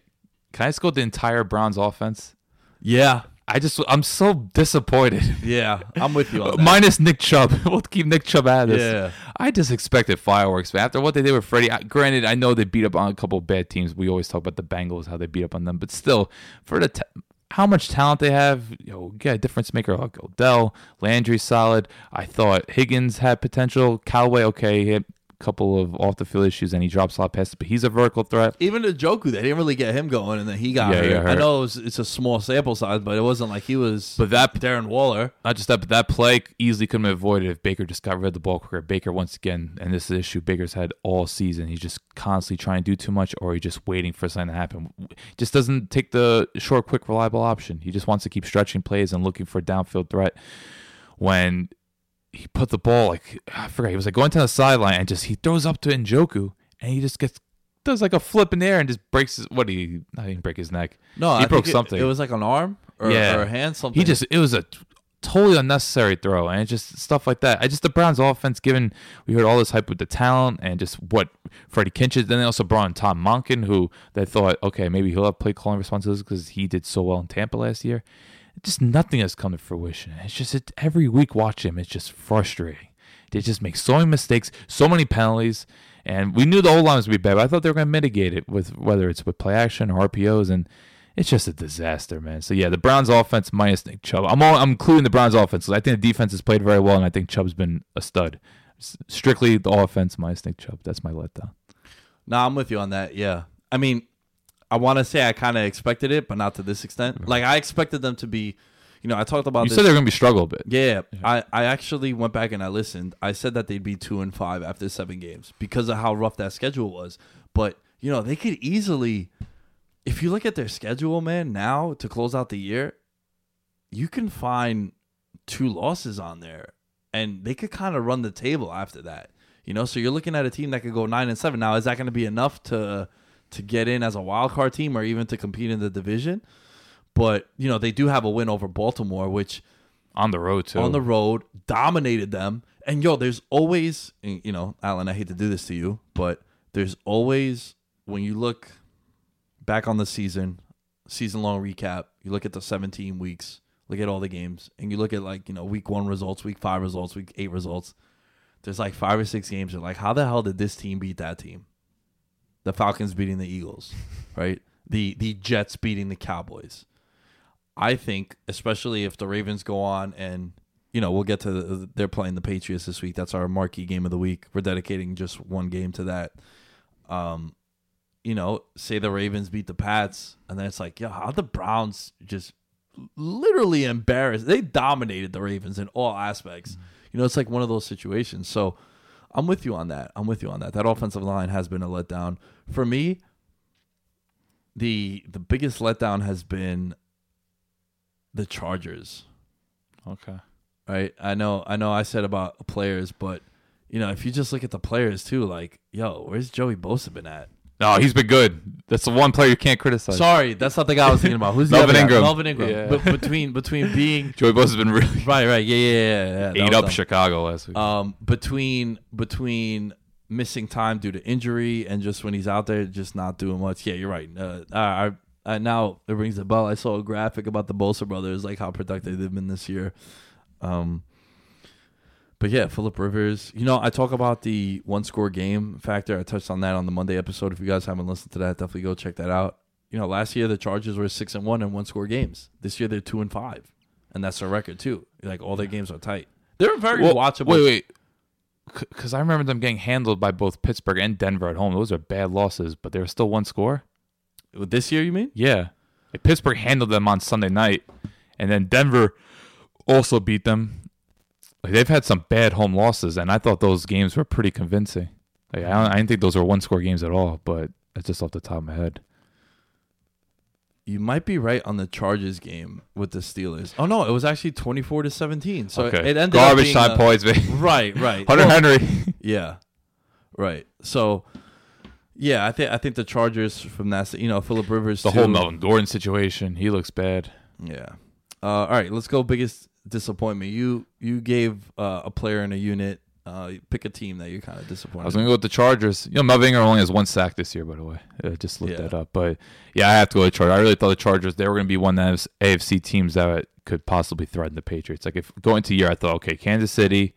Can I just go with the entire Browns offense? Yeah, I just I'm so disappointed. yeah. I'm with you on that. Minus Nick Chubb. we'll keep Nick Chubb out of this. Yeah. I just expected fireworks. Man. After what they did with Freddie, I- granted, I know they beat up on a couple of bad teams. We always talk about the Bengals, how they beat up on them, but still, for the ta- how much talent they have, you know, get a difference maker like Odell, Landry, solid. I thought Higgins had potential. Callaway, okay, he had a couple of off the field issues and he drops a lot of passes, but he's a vertical threat. Even the Joku, they didn't really get him going, and then he got Yeah, hurt. he got I know it was, it's a small sample size, but it wasn't like he was. But that Darren Waller. Not just that, but that play easily couldn't have been avoided if Baker just got rid of the ball quicker. Baker, once again, and this is the issue Baker's had all season. He's just constantly trying to do too much, or he's just waiting for something to happen. Just doesn't take the short, quick, reliable option. He just wants to keep stretching plays and looking for a downfield threat. When he put the ball, like, I forgot, he was like going to the sideline and just he throws up to Njoku and he just gets. Does like a flip in the air and just breaks his what? He not even break his neck. No, he I broke think it- something. It, was like an arm or, Yeah. or a hand, something. He just it was a totally unnecessary throw, and just stuff like that. I just the Browns offense, given we heard all this hype with the talent and just what Freddie Kitchens. Then they also brought in Tom Monken, who they thought, okay, maybe he'll have play calling responsibilities because he did so well in Tampa last year. Just nothing has come to fruition. It's just it, every week watch him, it's just frustrating. They just make so many mistakes, so many penalties. And we knew the old line was to be bad, but I thought they were going to mitigate it with whether it's with play action or RPOs. And it's just a disaster, man. So yeah, the Browns offense minus Nick Chubb. I'm all, I'm including the Browns offense. I think the defense has played very well, and I think Chubb's been a stud. Strictly the offense minus Nick Chubb. That's my letdown. No, I'm with you on that. Yeah. I mean, I want to say I kind of expected it, but not to this extent. Mm-hmm. Like I expected them to be, you know, I talked about You this. said they're gonna be struggle a bit. yeah, I, I actually went back and I listened. I said that they'd be two and five after seven games because of how rough that schedule was. But you know, they could easily, if you look at their schedule, man, now to close out the year, you can find two losses on there, and they could kind of run the table after that. You know, so you're looking at a team that could go nine and seven. Now, is that going to be enough to to get in as a wild card team or even to compete in the division? But you know, they do have a win over Baltimore, which On the road too. on the road dominated them. And yo, there's always, you know, Alan, I hate to do this to you, but there's always when you look back on the season, season long recap, you look at the 17 weeks, look at all the games, and you look at like, you know, week one results, week five results, week eight results. There's like five or six games. You're like, how the hell did this team beat that team? The Falcons beating the Eagles, right? The the Jets beating the Cowboys. I think, especially if the Ravens go on and you know we'll get to the, they're playing the Patriots this week. That's our marquee game of the week. We're dedicating just one game to that. Um, you know, say the Ravens beat the Pats, and then it's like, yeah, how the Browns just literally embarrassed. They dominated the Ravens in all aspects. You know, it's like one of those situations. So I'm with you on that. I'm with you on that. That offensive line has been a letdown for me. The the biggest letdown has been the Chargers. okay. Right? I know I know I said about players, but you know, if you just look at the players too, like, yo, where's Joey Bosa been at? No, he's been good. That's the one player you can't criticize. Sorry, that's not the guy I was thinking about. Who's the Melvin other guy? Ingram. Melvin Ingram. Yeah. But between between being Joey Bosa's been really right, right, yeah, yeah, yeah, yeah. ate up dumb. Chicago last week. um, between between missing time due to injury and just when he's out there just not doing much. Yeah, you're right. Uh, I, I, now it rings a bell. I saw a graphic about the Bosa brothers, like how productive they've been this year. Um, but yeah, Philip Rivers. You know, I talk about the one score game factor. I touched on that on the Monday episode. If you guys haven't listened to that, definitely go check that out. You know, last year the Chargers were six and one in one score games. This year they're two and five, and that's their record too. Like all their games are tight. They're very Well, watchable. Wait, wait. Because I remember them getting handled by both Pittsburgh and Denver at home. Those are bad losses, but they were still one score. This year, you mean? Yeah. Like Pittsburgh handled them on Sunday night, and then Denver also beat them. Like they've had some bad home losses, and I thought those games were pretty convincing. Like I, don't, I didn't think those were one score games at all, but that's just off the top of my head. You might be right on the Chargers game with the Steelers. Oh no, it was actually twenty-four to seventeen. So okay. it ended Garbage time a- points, baby. Right, right. Hunter Well, Henry. Yeah, right. So, yeah, I think I think the Chargers from that, you know, Philip Rivers, the too. whole Melvin Gordon situation. He looks bad. Yeah. Uh, all right, let's go. Biggest disappointment. You you gave uh, a player in a unit. Uh, pick a team that you're kind of disappointed. I was going to go with the Chargers. You know, Melvin only has one sack this year, by the way. I just looked Yeah. that up. But yeah, I have to go with Chargers. I really thought the Chargers, they were going to be one of those AFC teams that could possibly threaten the Patriots. Like, if going to year, I thought, okay, Kansas City,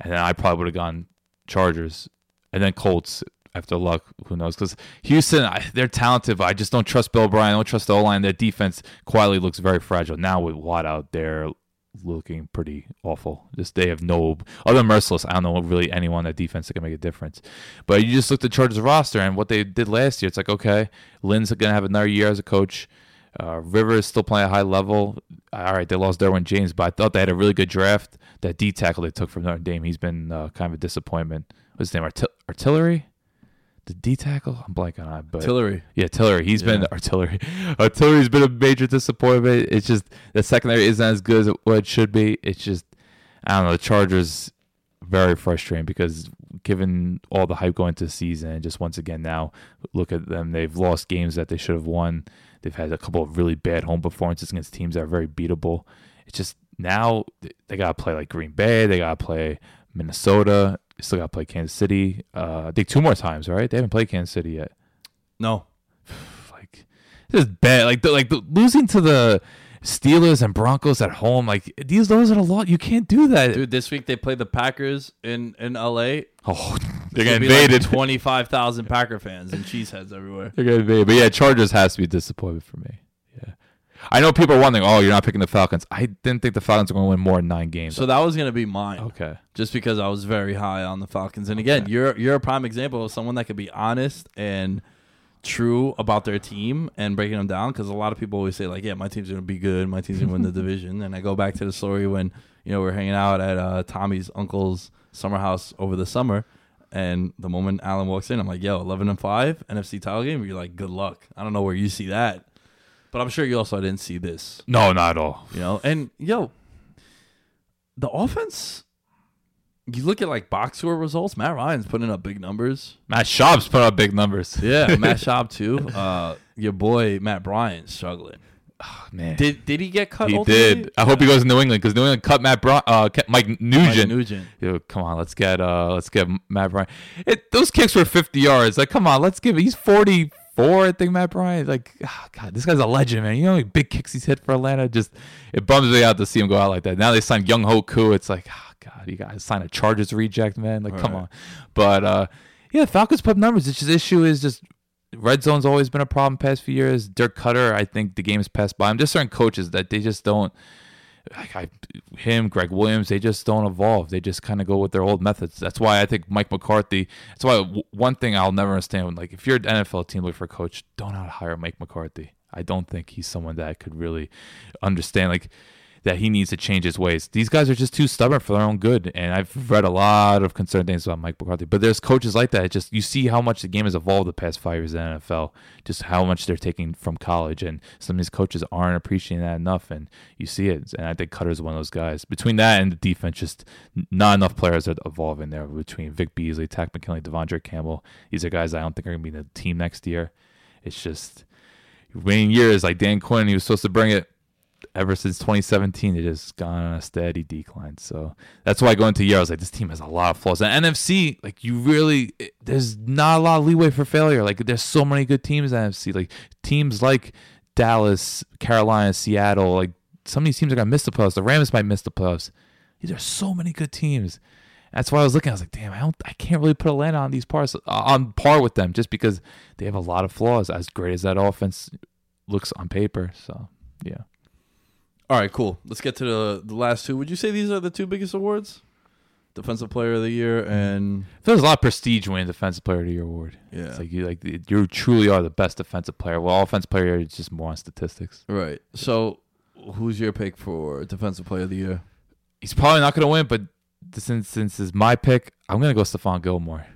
and then I probably would have gone Chargers, and then Colts after luck. Who knows? Because Houston, I, they're talented, but I just don't trust Bill O'Brien. I don't trust the O line. Their defense quietly looks very fragile. Now with Watt out there, looking pretty awful. Just they have no other than Mercilus. I don't know really anyone on that defense that can make a difference. But you just look at the Chargers roster and what they did last year. It's like okay, Lynn's gonna have another year as a coach. Uh, Rivers still playing a high level. All right, they lost Derwin James, but I thought they had a really good draft. That D tackle they took from Notre Dame, he's been uh, kind of a disappointment. What's his name? Artil- artillery. The D tackle, I'm blanking on, it, but Tillery. yeah, Tillery. He's been artillery. Artillery's been a major disappointment. It's just the secondary isn't as good as it, what it should be. It's just I don't know. The Chargers very frustrating because given all the hype going into the season, and just once again now look at them. They've lost games that they should have won. They've had a couple of really bad home performances against teams that are very beatable. It's just now they gotta play like Green Bay. They gotta play Minnesota. Still gotta play Kansas City. Uh, I think two more times, right? They haven't played Kansas City yet No. like this is bad. Like the, like the, losing to the Steelers and Broncos at home. Like these those are a lot. You can't do that. Dude, this week they play the Packers in in LA. oh, they're gonna be like invaded. 25,000 Packer fans and cheeseheads everywhere. they're gonna invaded. But yeah, Chargers has to be a disappointment for me. I know people are wondering, oh, you're not picking the Falcons. I didn't think the Falcons were going to win more than nine games. So that was gonna be mine. okay. just because I was very high on the Falcons. And again, you're you're a prime example of someone that could be honest and true about their team and breaking them down. Because a lot of people always say like, "Yeah, my team's gonna be good. My team's gonna win the division." And I go back to the story when you know we're hanging out at uh, Tommy's uncle's summer house over the summer. And the moment Alan walks in, I'm like, "Yo, 11 and five NFC title game." You're like, "Good luck." I don't know where you see that, but I'm sure you also didn't see this. No, not at all. You know, and yo, the offense. You look at like box score results. Matt Ryan's putting up big numbers. Matt Schaub's put up big numbers. Yeah, Matt Schaub too. Uh, your boy Matt Bryant's struggling. man. Did did he get cut? he ultimately? did. I hope he goes to New England because New England cut Matt Bry- uh, Mike Mike Nugent. Nugent. Yo, come on, let's get uh, let's get Matt Bryant. It, those kicks were 50 yards. Like, come on, let's give. It. He's 44, I think. Matt Bryant. Like, ah, God, this guy's a legend, man. You know how big kicks he's hit for Atlanta. Just it bums me out to see him go out like that. Now they signed Younghoe Koo. It's like, oh, God, you guys sign a Chargers reject, man. Like, come Right. on. But uh, yeah, Falcons put up numbers. It's just issue is just red zone's always been a problem past few years. Dirk Koetter, I think the game's passed by him. Just certain coaches that they just don't. I, him, Gregg Williams, they just don't evolve. They just kind of go with their old methods. That's why I think Mike McCarthy. That's why one thing I'll never understand. Like if you're an NFL team looking for a coach, don't hire Mike McCarthy. I don't think he's someone that could really understand. Like that he needs to change his ways. These guys are just too stubborn for their own good. And I've read a lot of concerned things about Mike McCarthy. But there's coaches like that. It just you see how much the game has evolved the past five years in the NFL, just how much they're taking from college. And some of these coaches aren't appreciating that enough. And you see it. And I think Koetter's one of those guys. Between that and the defense, just not enough players are evolving there. Between Vic Beasley, Takk McKinley, De'Vondre Campbell, these are guys I don't think are gonna be in the team next year. It's just winning years like Dan Quinn, he was supposed to bring it ever since 2017, it has gone on a steady decline. So that's why going the year, I was like, this team has a lot of flaws. And NFC, like you really, it- there's not a lot of leeway for failure. Like there's so many good teams in NFC. Like teams like Dallas, Carolina, Seattle. Like some of these teams are gonna miss the playoffs. The Rams might miss the playoffs. These are so many good teams. That's why I was looking. I was like, damn, I don't, I can't really put Atlanta on these parts uh, on par with them, just because they have a lot of flaws. As great as that offense looks on paper, so yeah. All right, cool. Let's get to the the last two. Would you say these are the two biggest awards? Defensive Player of the Year and There's a lot of prestige winning Defensive Player of the Year award. Yeah. It's like you like you truly are the best defensive player. Well, offensive player is just more on statistics. right. So, who's your pick for Defensive Player of the Year? He's probably not going to win, but since since is my pick, I'm going to go Stephon Gilmore.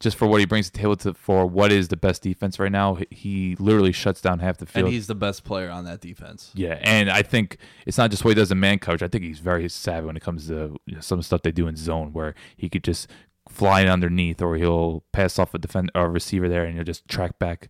Just for what he brings to the table to for what is the best defense right now, he- literally shuts down half the field. And he's the best player on that defense. Yeah, and I think it's not just what he does in man coverage. I think he's very savvy when it comes to some stuff they do in zone, where he could just fly in underneath, or he'll pass off a defend or a receiver there, and he'll just track back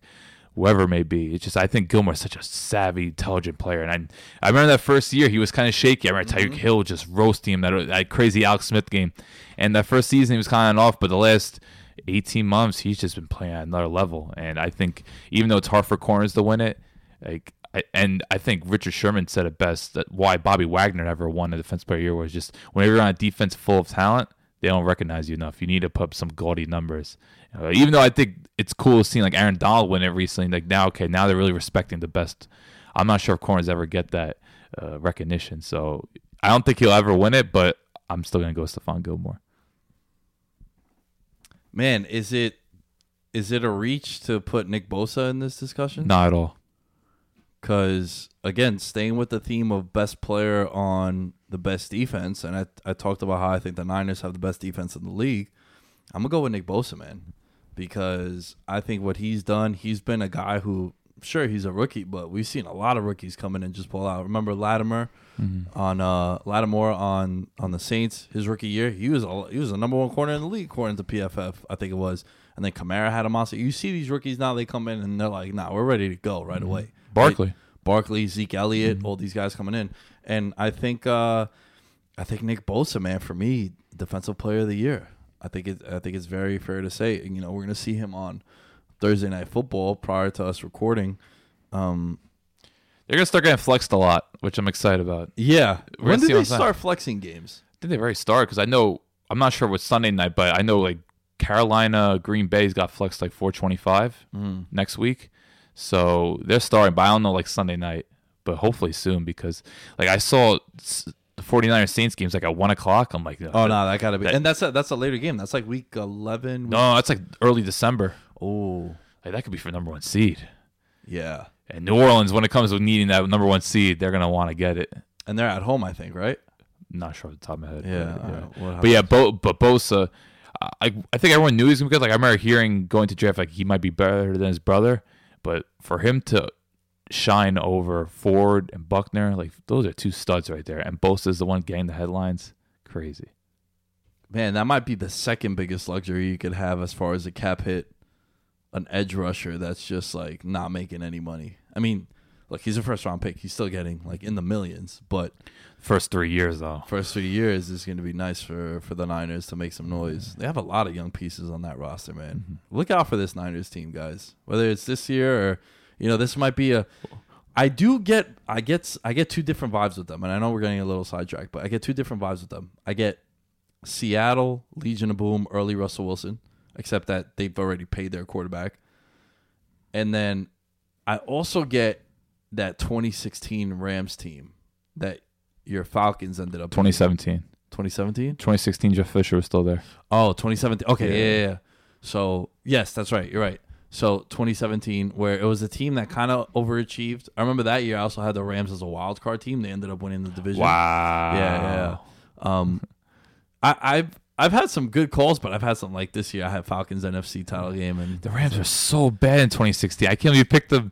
whoever it may be. It's just I think Gilmore's such a savvy, intelligent player, and I I remember that first year he was kind of shaky. I remember Tyreek mm-hmm. Hill just roasting him that that crazy Alex Smith game, and that first season he was kind of off, but the last. 18 months, he's just been playing at another level, and I think even though it's hard for corners to win it, like and I think Richard Sherman said it best that why Bobby Wagner never won a defense player of the year was just whenever you're on a defense full of talent, they don't recognize you enough. You need to put up some gaudy numbers. Uh, even though I think it's cool seeing like Aaron Donald win it recently, like now okay, now they're really respecting the best. I'm not sure if corners ever get that uh, recognition, so I don't think he'll ever win it, but I'm still gonna go with Stephon Gilmore. Man, is it is it a reach to put Nick Bosa in this discussion? Not at all. Because again, staying with the theme of best player on the best defense, and I I talked about how I think the Niners have the best defense in the league. I'm gonna go with Nick Bosa, man, because I think what he's done. He's been a guy who, sure, he's a rookie, but we've seen a lot of rookies come in and just pull out. Remember Latimer on uh Lattimore on on the Saints his rookie year. He was a, he was the number one corner in the league according to PFF, I think it was. And then Kamara had a monster. You see these rookies now; they come in and they're like, "Nah, we're ready to go right away." Barkley. Right? Barkley, Zeke Elliott, all these guys coming in, and I think uh, I think Nick Bosa, man, for me, defensive player of the year. I think it. I think it's very fair to say. You know, we're gonna see him on Thursday night football prior to us recording. Um, They're gonna start getting flexed a lot, which I'm excited about. yeah, We're when did they start flexing games? I think they already start? because I know I'm not sure what Sunday night, but I know like Carolina, Green Bay's got flexed like 425 Mm. next week. So they're starting, but I don't know like Sunday night, but hopefully soon because like I saw the 49ers Saints games like at one o'clock. I'm like, Oh no, that gotta be. That- and that's a that's a later game. That's like week eleven. no, that's like early December. Oh Like that could be for number one seed. yeah, And New Orleans, when it comes to needing that number one seed, they're gonna want to get it. and they're at home, I think, right? Not sure off the top of my head. Yeah, but, right. What But yeah, uh, Bo, but Bosa, I I think everyone knew he was gonna be good. Like I remember hearing going to draft like he might be better than his brother, but for him to shine over Ford and Buckner, like those are two studs right there. And Bosa is the one getting the headlines. Crazy. Man, that might be the second biggest luxury you could have as far as a cap hit. An edge rusher that's just like not making any money. I mean, look, he's a first round pick. He's still getting like in the millions, but First three years though. first three years is going to be nice for for the Niners to make some noise. They have a lot of young pieces on that roster, man. Mm-hmm. Look out for this Niners team, guys. Whether it's this year or you know, this might be a. I do get, I get, I get two different vibes with them, and I know we're getting a little sidetracked, but I get two different vibes with them. I get Seattle, Legion of Boom, early Russell Wilson, except that they've already paid their quarterback, and then I also get that 2016 Rams team that your Falcons ended up 2017. 2017. 2016 Jeff Fisher was still there. Oh, 2017. Okay, Yeah. yeah. yeah. So, yes, that's right. You're right. So, 2017, where it was a team that kind of overachieved. I remember that year I also had the Rams as a wild card team. They ended up winning the division. Wow. Yeah, yeah. yeah. Um, I, I've I've had some good calls, but I've had some like this year. I had Falcons NFC title game, and The Rams are so bad in 2016. I can't believe you picked them.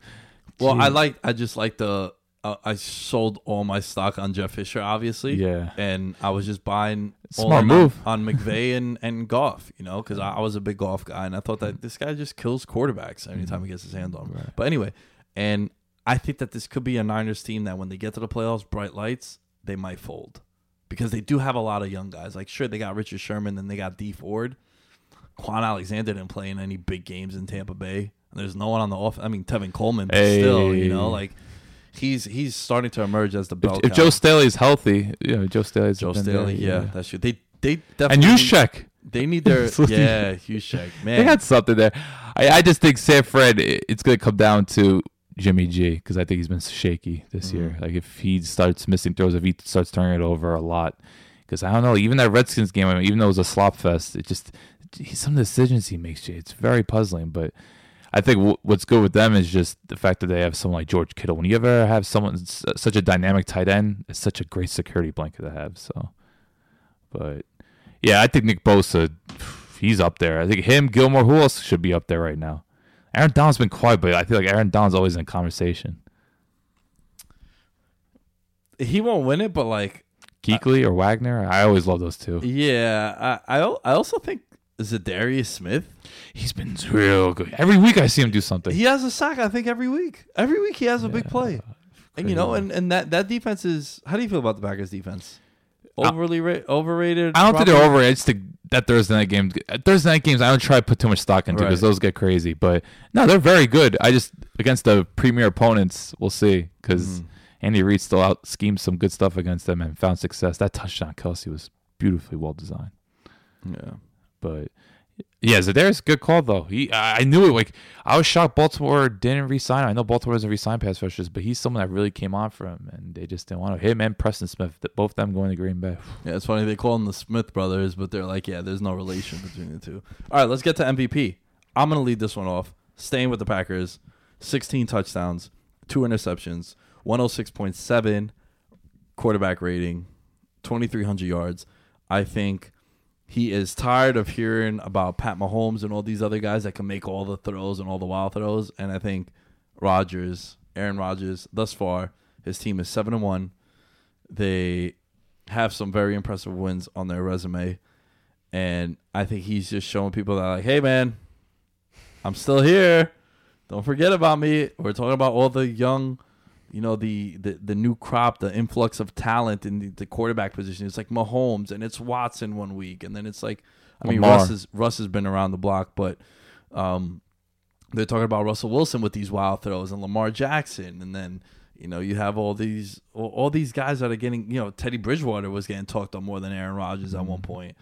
well, I Jeez. like I just like the uh, I sold all my stock on Jeff Fisher, obviously. Yeah. and I was just buying Smart on- move. on, McVay and and Goff, you know, because I, I was a big Goff guy, and I thought that this guy just kills quarterbacks anytime he gets his hands on. them. But anyway, and I think that this could be a Niners team that when they get to the playoffs, bright lights, they might fold because they do have a lot of young guys. Like, sure, they got Richard Sherman, then they got Dee Ford. Kwon Alexander didn't play in any big games in Tampa Bay. And there's no one on the off. I mean, Tevin Coleman, but still, you know, like he's he's starting to emerge as the bell. If, if. Joe Staley's healthy, you know, Joe Staley's Joe been there, Staley, yeah, that's true. They they And definitely you need- check. They need their yeah, check, man. They had something there. I, I just think San Fran, it's going to come down to Jimmy G because I think he's been shaky this Mm-hmm. year. Like if he starts missing throws, if he starts turning it over a lot, because I don't know, even that Redskins game, I mean, even though it was a slop fest, it just some decisions he makes, Jay, it's very puzzling. But I think w- what's good with them is just the fact that they have someone like George Kittle. When you ever have someone such a dynamic tight end, it's such a great security blanket to have. So, but yeah, I think Nick Bosa, he's up there. I think him, Gilmore, who else should be up there right now? Aaron Donald's been quiet, but I feel like Aaron Donald's always in conversation. he won't win it, but like Kuechly uh, or Wagner, I always love those two. yeah, I I, I also think Za'Darius Smith. He's been real good. Every week I see him do something. He has a sack, I think, every week. Every week he has a big play. And you know, and, and that, that defense is how do you feel about the Packers defense? Overly ra- overrated. I don't think they're overrated. over. I just think that Thursday night game, Thursday night games, I don't try to put too much stock into because Right. those get crazy. But no, they're very good. I just against the premier opponents, we'll see because Mm-hmm. Andy Reid still out schemed some good stuff against them and found success. That touchdown, Kelce was beautifully well designed. Yeah. But yeah, Za'Darius good call though. He I knew it. Like I was shocked Baltimore didn't resign. I know Baltimore doesn't resign pass rushers, but he's someone that really came on for him, and they just didn't want to. Him and Preston Smith, th- both them going to Green Bay. Yeah, it's funny they call them the Smith brothers, but they're like, yeah, there's no relation between the two. All right, let's get to MVP. I'm gonna lead this one off. Staying with the Packers, 16 touchdowns, two interceptions, 106.7 quarterback rating, 2,300 yards. I think he is tired of hearing about Pat Mahomes and all these other guys that can make all the throws and all the wild throws. And I think Rodgers, Aaron Rodgers, thus far, his team is seven and one. They have some very impressive wins on their resume. And I think he's just showing people that like, hey man, I'm still here. Don't forget about me. We're talking about all the young, you know, the the, the new crop, the influx of talent in the, the quarterback position. It's like Mahomes and it's Watson one week, and then it's like, I mean, Lamar. Russ is Russ has been around the block, but um, they're talking about Russell Wilson with these wild throws and Lamar Jackson, and then you know you have all these all, all these guys that are getting, you know, Teddy Bridgewater was getting talked on more than Aaron Rodgers at one point.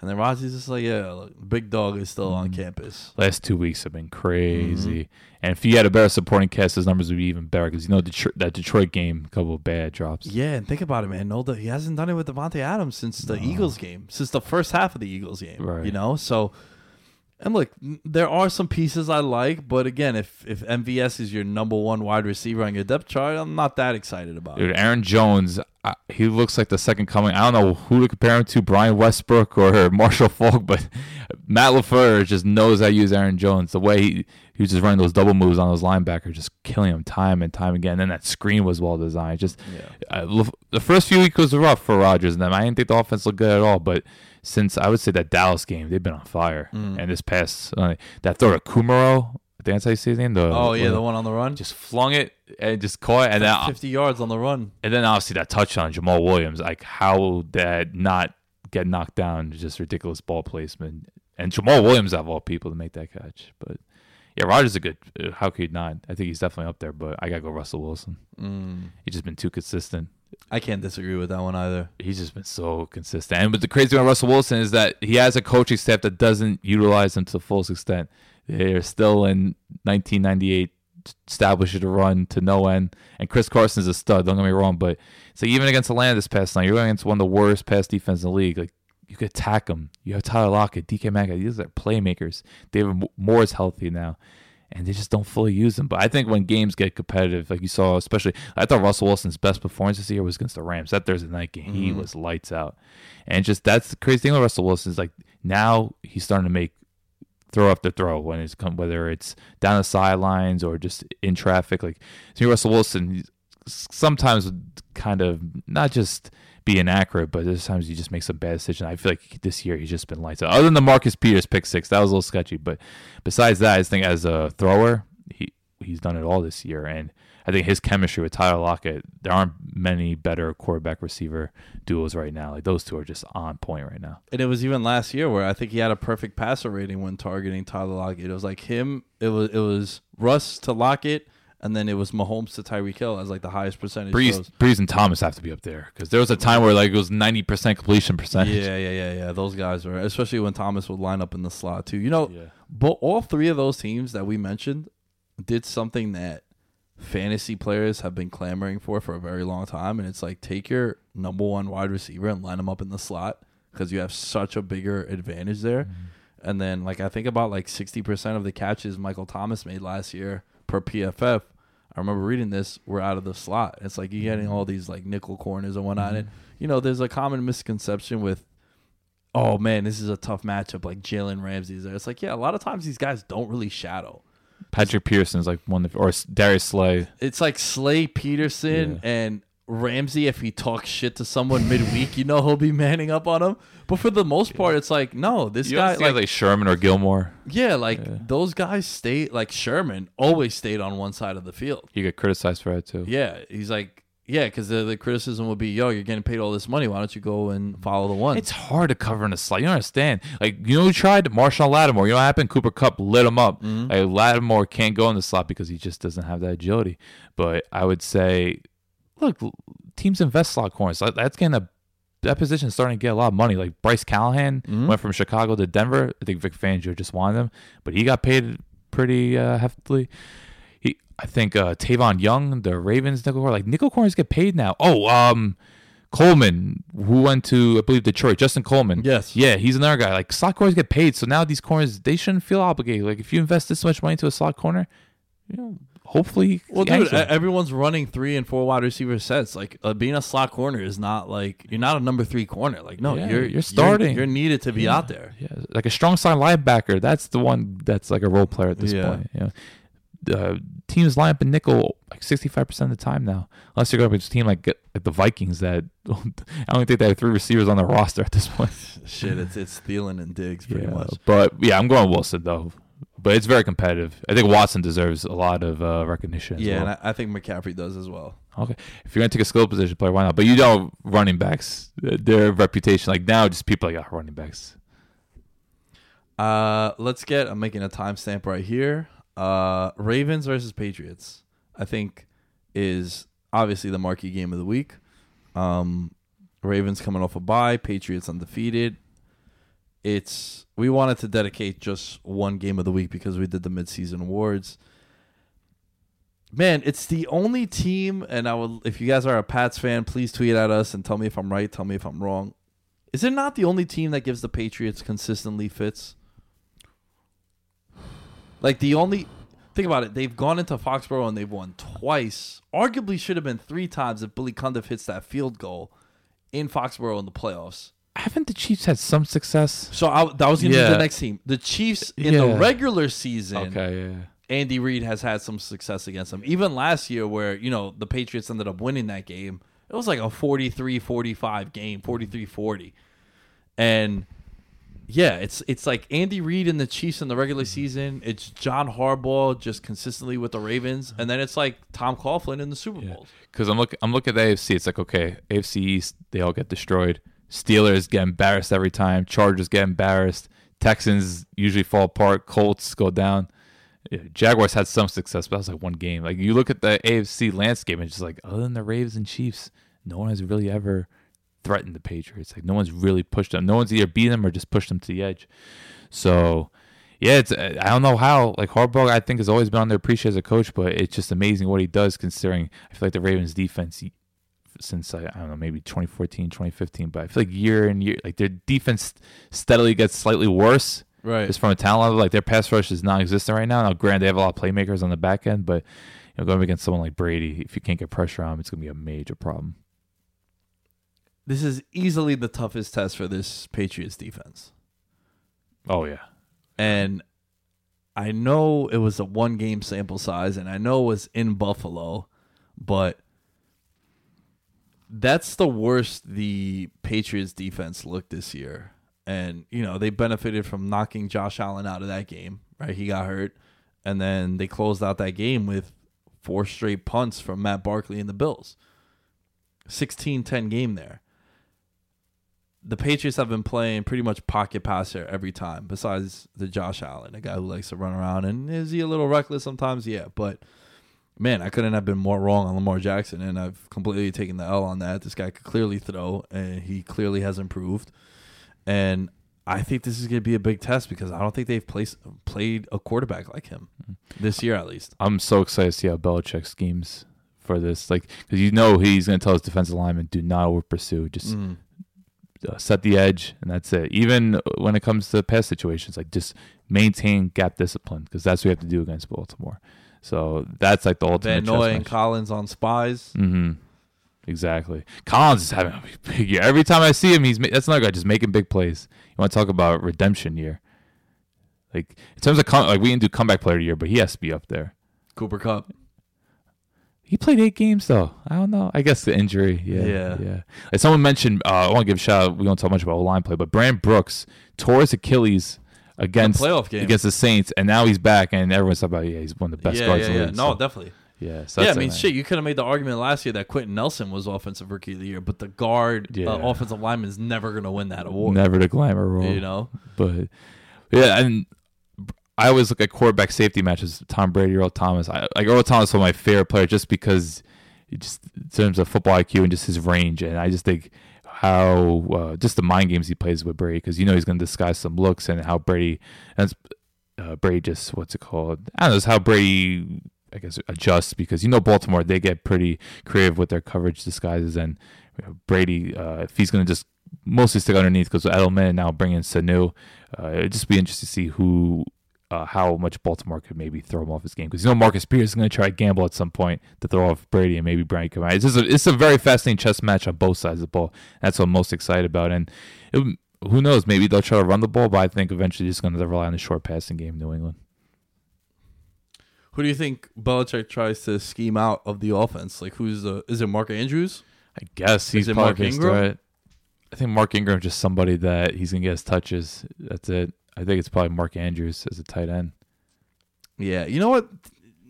And then Rodgers is just like, yeah, look, big dog is still Mm. on campus. Last two weeks have been crazy. Mm-hmm. And if he had a better supporting cast, his numbers would be even better because you know Detroit, that Detroit game, a couple of bad drops. Yeah, and think about it, man. No, he hasn't done it with Davante Adams since the Eagles game, since the first half of the Eagles game. Right. You know, so and look, there are some pieces I like, but again, if if MVS is your number one wide receiver on your depth chart, I'm not that excited about Dude, it. Aaron Jones, uh, he looks like the second coming. I don't know who to compare him to, Brian Westbrook or Marshall Faulk, but Matt LaFleur just knows how to use Aaron Jones. The way he, he was just running those double moves on those linebackers, just killing him time and time again. And then that screen was well designed. Just uh, Laf- the first few weeks was rough for Rodgers and them. I didn't think the offense looked good at all, but since I would say that Dallas game, they've been on fire. Mm. And this past uh, that throw to Kumerow, I think that's how you say his name. The, Oh yeah, the one on the run, just flung it and just caught, it, and then 50 yards on the run. and then obviously that touchdown, Jamaal Williams, like how that not get knocked down, just ridiculous ball placement. And Jamaal Williams of all people to make that catch. But yeah, Rodgers is a good. uh, How could he not? I think he's definitely up there. But I gotta go Russell Wilson. Mm. He's just been too consistent. I can't disagree with that one either. He's just been so consistent. And but the crazy thing about Russell Wilson is that he has a coaching staff that doesn't utilize him to the fullest extent. They're still in 1998 established a run to no end. And Chris Carson's a stud. Don't get me wrong, but so even against Atlanta this past night, you're going against one of the worst pass defense in the league. Like you could attack them. You have Tyler Lockett, DK Metcalf. These are playmakers. David Moore is healthy now. And they just don't fully use them. But I think when games get competitive, like you saw, especially, I thought Russell Wilson's best performance this year was against the Rams. That Thursday night game, he mm-hmm. was lights out. And just that's the crazy thing with Russell Wilson is like now he's starting to make throw after throw when it's come whether it's down the sidelines or just in traffic. Like to me, Russell Wilson sometimes kind of not just be inaccurate, but there's times he just makes some bad decision. I feel like this year he's just been lights out. Other than the Marcus Peters pick six, that was a little sketchy. But besides that, I think as a thrower, he he's done it all this year, and I think his chemistry with Tyler Lockett, there aren't many better quarterback receiver duos right now. Like those two are just on point right now. And it was even last year where I think he had a perfect passer rating when targeting Tyler Lockett. It was like him. It was it was Russ to Lockett, and then it was Mahomes to Tyreek Hill as like the highest percentage. Brees, throws. Brees and Thomas have to be up there because there was a time where like it was ninety percent completion percentage. Yeah, yeah, yeah, yeah. Those guys were, especially when Thomas would line up in the slot too. You know, Yeah. but all three of those teams that we mentioned did something that fantasy players have been clamoring for for a very long time, and it's like take your number one wide receiver and line him up in the slot because you have such a bigger advantage there. Mm-hmm. And then, like I think about like sixty percent of the catches Michael Thomas made last year per PFF. I remember reading this. We're out of the slot. It's like you're getting mm-hmm. all these like nickel corners and whatnot. And mm-hmm. you know, there's a common misconception with oh man, this is a tough matchup. Like Jalen Ramsey's there. It's like, yeah, a lot of times these guys don't really shadow. Patrick Pearson's like one of or Darius Slay. It's like Slay Peterson Yeah. and Ramsey. If he talks shit to someone midweek, you know he'll be manning up on him. But for the most part, it's like, no, this You guy, guys like, like, Sherman or Gilmore. yeah, like those guys stay like Sherman always stayed on one side of the field. You get criticized for that too. Yeah, he's like, yeah, because the, the criticism would be, yo, you're getting paid all this money. Why don't you go and follow the one? It's hard to cover in a slot. You don't understand. Like you know who tried Marshon Lattimore. You know what happened? Cooper Kupp lit him up. Mm-hmm. Like Lattimore can't go in the slot because he just doesn't have that agility. But I would say, look, teams invest slot corners. Like, That's getting a that position is starting to get a lot of money. Like Bryce Callahan Mm-hmm. went from Chicago to Denver. I think Vic Fangio just wanted him, but he got paid pretty uh, heftily. He, I think uh, Tavon Young, the Ravens nickel corner, like nickel corners get paid now. Oh, um, Coleman, who went to I believe Detroit, Justin Coleman. Yes. yeah, he's another guy. Like slot corners get paid, so now these corners they shouldn't feel obligated. Like if you invest this much money into a slot corner, you know, hopefully, Well, dude, everyone's running three and four wide receiver sets. Like uh, being a slot corner is not like you're not a number three corner. Like no, Yeah, you're you're starting. You're, needed to be out there. Yeah, like a strong side linebacker. That's the one that's like a role player at this Yeah. point. You know, uh, teams line up in nickel like sixty five percent of the time now. Unless you're going against a team like like the Vikings that I don't think they have three receivers on their roster at this point. Shit, it's it's Thielen and Diggs pretty yeah, much. but yeah, I'm going Wilson though. But it's very competitive. I think Watson deserves a lot of uh, recognition. As Yeah, well. and I, I think McCaffrey does as well. Okay, if you're gonna take a skill position player, why not? But you know, running backs, uh, their reputation. Like now, just people like ah, running backs. Uh, let's get. I'm making a timestamp right here. Uh, Ravens versus Patriots. I think is obviously the marquee game of the week. Um, Ravens coming off a bye. Patriots undefeated. It's we wanted to dedicate just one game of the week because we did the midseason awards. Man, it's the only team, and I will. If you guys are a Pats fan, please tweet at us and tell me if I'm right. Tell me if I'm wrong. Is it not the only team that gives the Patriots consistently fits? Like the only think about it, they've gone into Foxborough and they've won twice. Arguably should have been three times if Billy Cundiff hits that field goal in Foxborough in the playoffs. Haven't the Chiefs had some success? So I, that was going to be the next team. The Chiefs in the regular season. Okay, yeah. Andy Reid has had some success against them. Even last year, where, you know, the Patriots ended up winning that game, it was like a 43 45 game, 43 40. And yeah, it's it's like Andy Reid and the Chiefs in the regular mm-hmm. season. It's John Harbaugh just consistently with the Ravens. And then it's like Tom Coughlin in the Super Bowls. Because I'm looking, I'm looking at the AFC. It's like okay, AFC East, they all get destroyed. Steelers get embarrassed every time. Chargers get embarrassed. Texans usually fall apart. Colts go down. Jaguars had some success, but that was like one game. Like you look at the AFC landscape, and it's just like other than the Ravens and Chiefs, no one has really ever threatened the Patriots. Like no one's really pushed them. No one's either beat them or just pushed them to the edge. So yeah, it's uh, I don't know how. Like Harbaugh, I think has always been underappreciated as a coach, but it's just amazing what he does. Considering I feel like the Ravens defense since I, I don't know maybe 2014, 2015, but I feel like year and year like their defense steadily gets slightly worse. Right. Just from a talent level, like their pass rush is non-existent right now. Now, granted, they have a lot of playmakers on the back end, but you know, going against someone like Brady, if you can't get pressure on him, it's gonna be a major problem. This is easily the toughest test for this Patriots defense. Oh yeah, And I know it was a one game sample size and I know it was in Buffalo, but that's the worst the Patriots defense looked this year. And, you know, they benefited from knocking Josh Allen out of that game, right? He got hurt. And then they closed out that game with four straight punts from Matt Barkley and the Bills. 16 10 game there the Patriots have been playing pretty much pocket passer every time, besides the Josh Allen, a guy who likes to run around. And is he a little reckless sometimes? Yeah, but man, I couldn't have been more wrong on Lamar Jackson, and I've completely taken the L on that. This guy could clearly throw, and he clearly has improved. And I think this is going to be a big test because I don't think they've placed, played a quarterback like him this year, at least. I'm so excited to see how Belichick schemes for this. Like, because you know he's going to tell his defensive lineman, do not over pursue. Just Mm. uh, set the edge, and that's it. Even when it comes to pass situations, like just maintain gap discipline because that's what you have to do against Baltimore. So that's like the ultimate. Noy and. Collins on spies. Mm-hmm. Exactly. Collins is having a big year. Every time I see him, he's that's another guy just making big plays. You want to talk about redemption year? Like in terms of com- like we didn't do comeback player year, but he has to be up there. Cooper Kupp. He played eight games though. I don't know. I guess the injury. Yeah. Yeah. Yeah. Like someone mentioned, uh, I want to give a shout out. We don't talk much about line play, but Brandon Brooks tore his Achilles against playoff game. against the Saints, and now he's back, and everyone's talking about yeah, he's one of the best yeah, guards yeah, in the yeah. No, So, definitely. yeah. So yeah, I mean, shit, you could have made the argument last year that Quenton Nelson was offensive rookie of the year, but the guard Yeah. uh, offensive lineman is never going to win that award. Never the glamour role. You know, But yeah, and I always look at quarterback safety matches. Tom Brady, Earl Thomas. I, like Earl Thomas was my favorite player just because, just in terms of football IQ and just his range, and I just think how uh, just the mind games he plays with Brady because you know he's going to disguise some looks and how Brady and uh, Brady just what's it called? I don't know. It's how Brady. I guess adjusts because you know Baltimore they get pretty creative with their coverage disguises and you know, Brady uh, if he's going to just mostly stick underneath because Edelman and now bring in Sanu. Uh, it'd just be interesting to see who, uh, how much Baltimore could maybe throw him off his game because you know Marcus Peters is going to try to gamble at some point to throw off Brady and maybe Brady come out. It's just a, it's a very fascinating chess match on both sides of the ball. That's what I'm most excited about, and it, who knows? Maybe they'll try to run the ball, but I think eventually it's going to rely on the short passing game. New England. who do you think Belichick tries to scheme out of the offense? Like, who's the? Is it Mark Andrews? I guess he's it Mark Ingram? I think Mark Ingram is just somebody that he's gonna get his touches. That's it. I think it's probably Mark Andrews as a tight end. Yeah, you know what?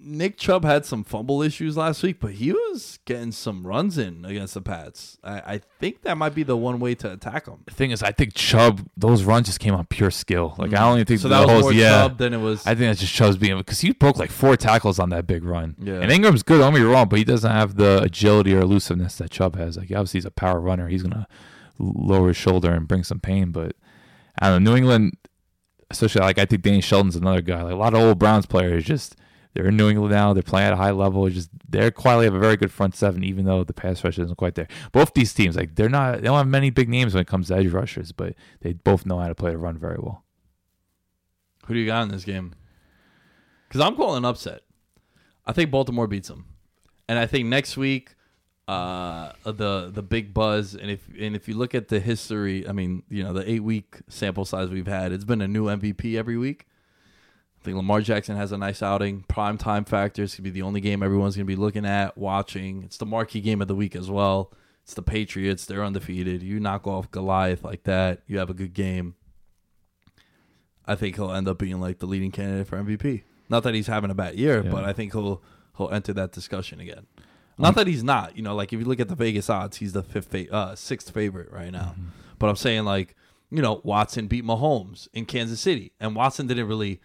Nick Chubb had some fumble issues last week, but he was getting some runs in against the Pats. I, I think that might be the one way to attack him. The thing is, I think Chubb those runs just came on pure skill. Like I mm. don't even think So that was more yeah. Chubb than it was. I think that's just Chubb's being because he broke like four tackles on that big run. Yeah. And Ingram's good. Don't me wrong, but he doesn't have the agility or elusiveness that Chubb has. Like obviously he's a power runner. He's gonna lower his shoulder and bring some pain, but I don't know. New England, especially like I think Danny Shelton's another guy. Like a lot of old Browns players, just they're in New England now. They're playing at a high level. Just they're quietly have a very good front seven, even though the pass rush isn't quite there. Both these teams, like they're not, they don't have many big names when it comes to edge rushers, but they both know how to play the run very well. Who do you got in this game? Because I'm calling an upset. I think Baltimore beats them, and I think next week, uh, the the big buzz, and if and if you look at the history, I mean, you know, the eight week sample size we've had, it's been a new MVP every week. I think Lamar Jackson has a nice outing. Prime time factors could be the only game everyone's going to be looking at, watching. It's the marquee game of the week as well. It's the Patriots. They're undefeated. You knock off Goliath like that, you have a good game. I think he'll end up being like the leading candidate for MVP. Not that he's having a bad year, Yeah. but I think he'll he'll enter that discussion again. Not that he's not, you know, like if you look at the Vegas odds, he's the fifth, fa- uh, sixth favorite right now. But I'm saying like, you know, Watson beat Mahomes in Kansas City, and Watson didn't really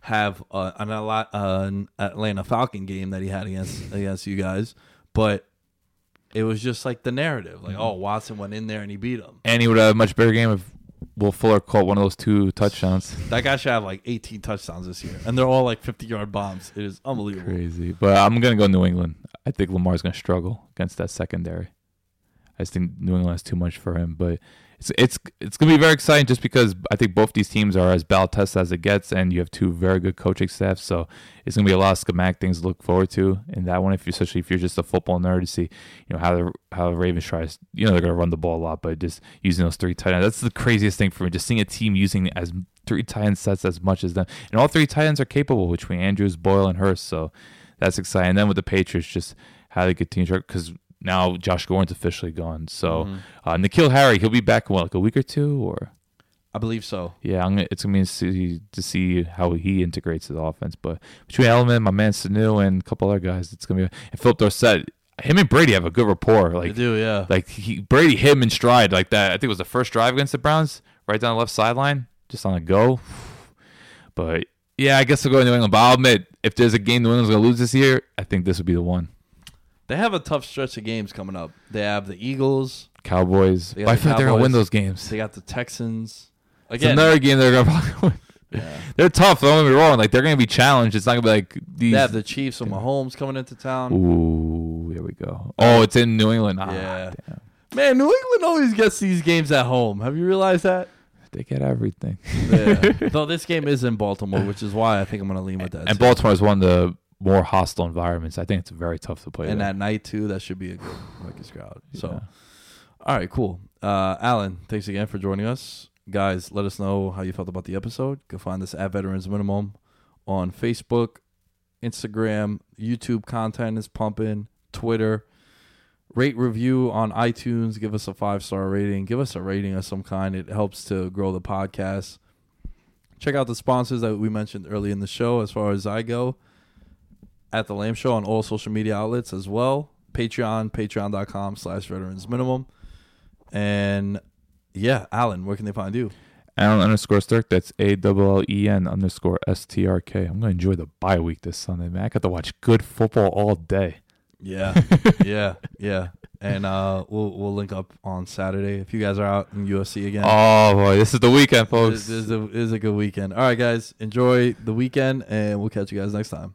have uh, an, uh, an Atlanta Falcon game that he had against against you guys, but it was just like the narrative, like, oh, Watson went in there and he beat him. And he would have a much better game if Will Fuller caught one of those two touchdowns. That guy should have like 18 touchdowns this year, and they're all like 50 yard bombs. It is unbelievable. Crazy. But I'm gonna go New England. I think Lamar's gonna struggle against that secondary. I just think New England has too much for him. But it's it's it's gonna be very exciting just because I think both these teams are as battle tested as it gets, and you have two very good coaching staffs. So it's gonna be a lot of schematic things to look forward to in that one. If you, especially if you're just a football nerd to see, you know how the how the Ravens tries. You know they're gonna run the ball a lot, but just using those three tight ends. That's the craziest thing for me. Just seeing a team using as three tight end sets as much as them, and all three tight ends are capable between Andrews, Boyle, and Hurst. So that's exciting. And then with the Patriots, just how they get teams because now Josh Gordon's officially gone. So uh, N'Keal Harry, he'll be back in what, like a week or two, or I believe so. yeah, I'm gonna, it's gonna be interesting to see how he integrates his offense. But between Edelman, my man Sanu, and a couple other guys, it's gonna be and Phillip Dorsett. Him and Brady have a good rapport. They Like do, yeah. like he, Brady hit him in stride like that. I think it was the first drive against the Browns, right down the left sideline, just on a go. But yeah, I guess I'll go to New England. But I'll admit, if there's a game New England's gonna lose this year, I think this would be the one. They have a tough stretch of games coming up. They have the Eagles. Cowboys. They got I the feel like they're gonna win those games. They got the Texans. It's Again, another game they're gonna probably win. yeah. They're tough. Don't get me wrong. Like they're gonna be challenged. It's not gonna be like these. they have the Chiefs and Mahomes coming into town. Ooh, here we go. Oh, it's in New England. Ah, Yeah. damn. Man, New England always gets these games at home. Have you realized that? They get everything. Yeah. Though this game is in Baltimore, which is why I think I'm going to lean with that. and too. Baltimore one of the more hostile environments. I think it's very tough to play. and there. at night too, that should be a good Rutgers crowd. So, Yeah. all right, cool. Uh, Alan, thanks again for joining us, guys. Let us know how you felt about the episode. Go find us at Veterans Minimum on Facebook, Instagram, YouTube. Content is pumping. Twitter. Rate review on iTunes. Give us a five star rating. Give us a rating of some kind. It helps to grow the podcast. Check out the sponsors that we mentioned early in the show. As far as I go, at the Lamb Show on all social media outlets as well. Patreon, patreon.com slash veterans minimum. And yeah, Alan, where can they find you? Allen underscore Sturk. That's A double L E N underscore S T R K. I'm gonna enjoy the bye week this Sunday, man. I got to watch good football all day. Yeah, yeah, yeah. And uh, we'll we'll link up on Saturday if you guys are out in UFC again. Oh boy, this is the weekend, This folks. this is, a, this is a good weekend. All right, guys, enjoy the weekend, and we'll catch you guys next time.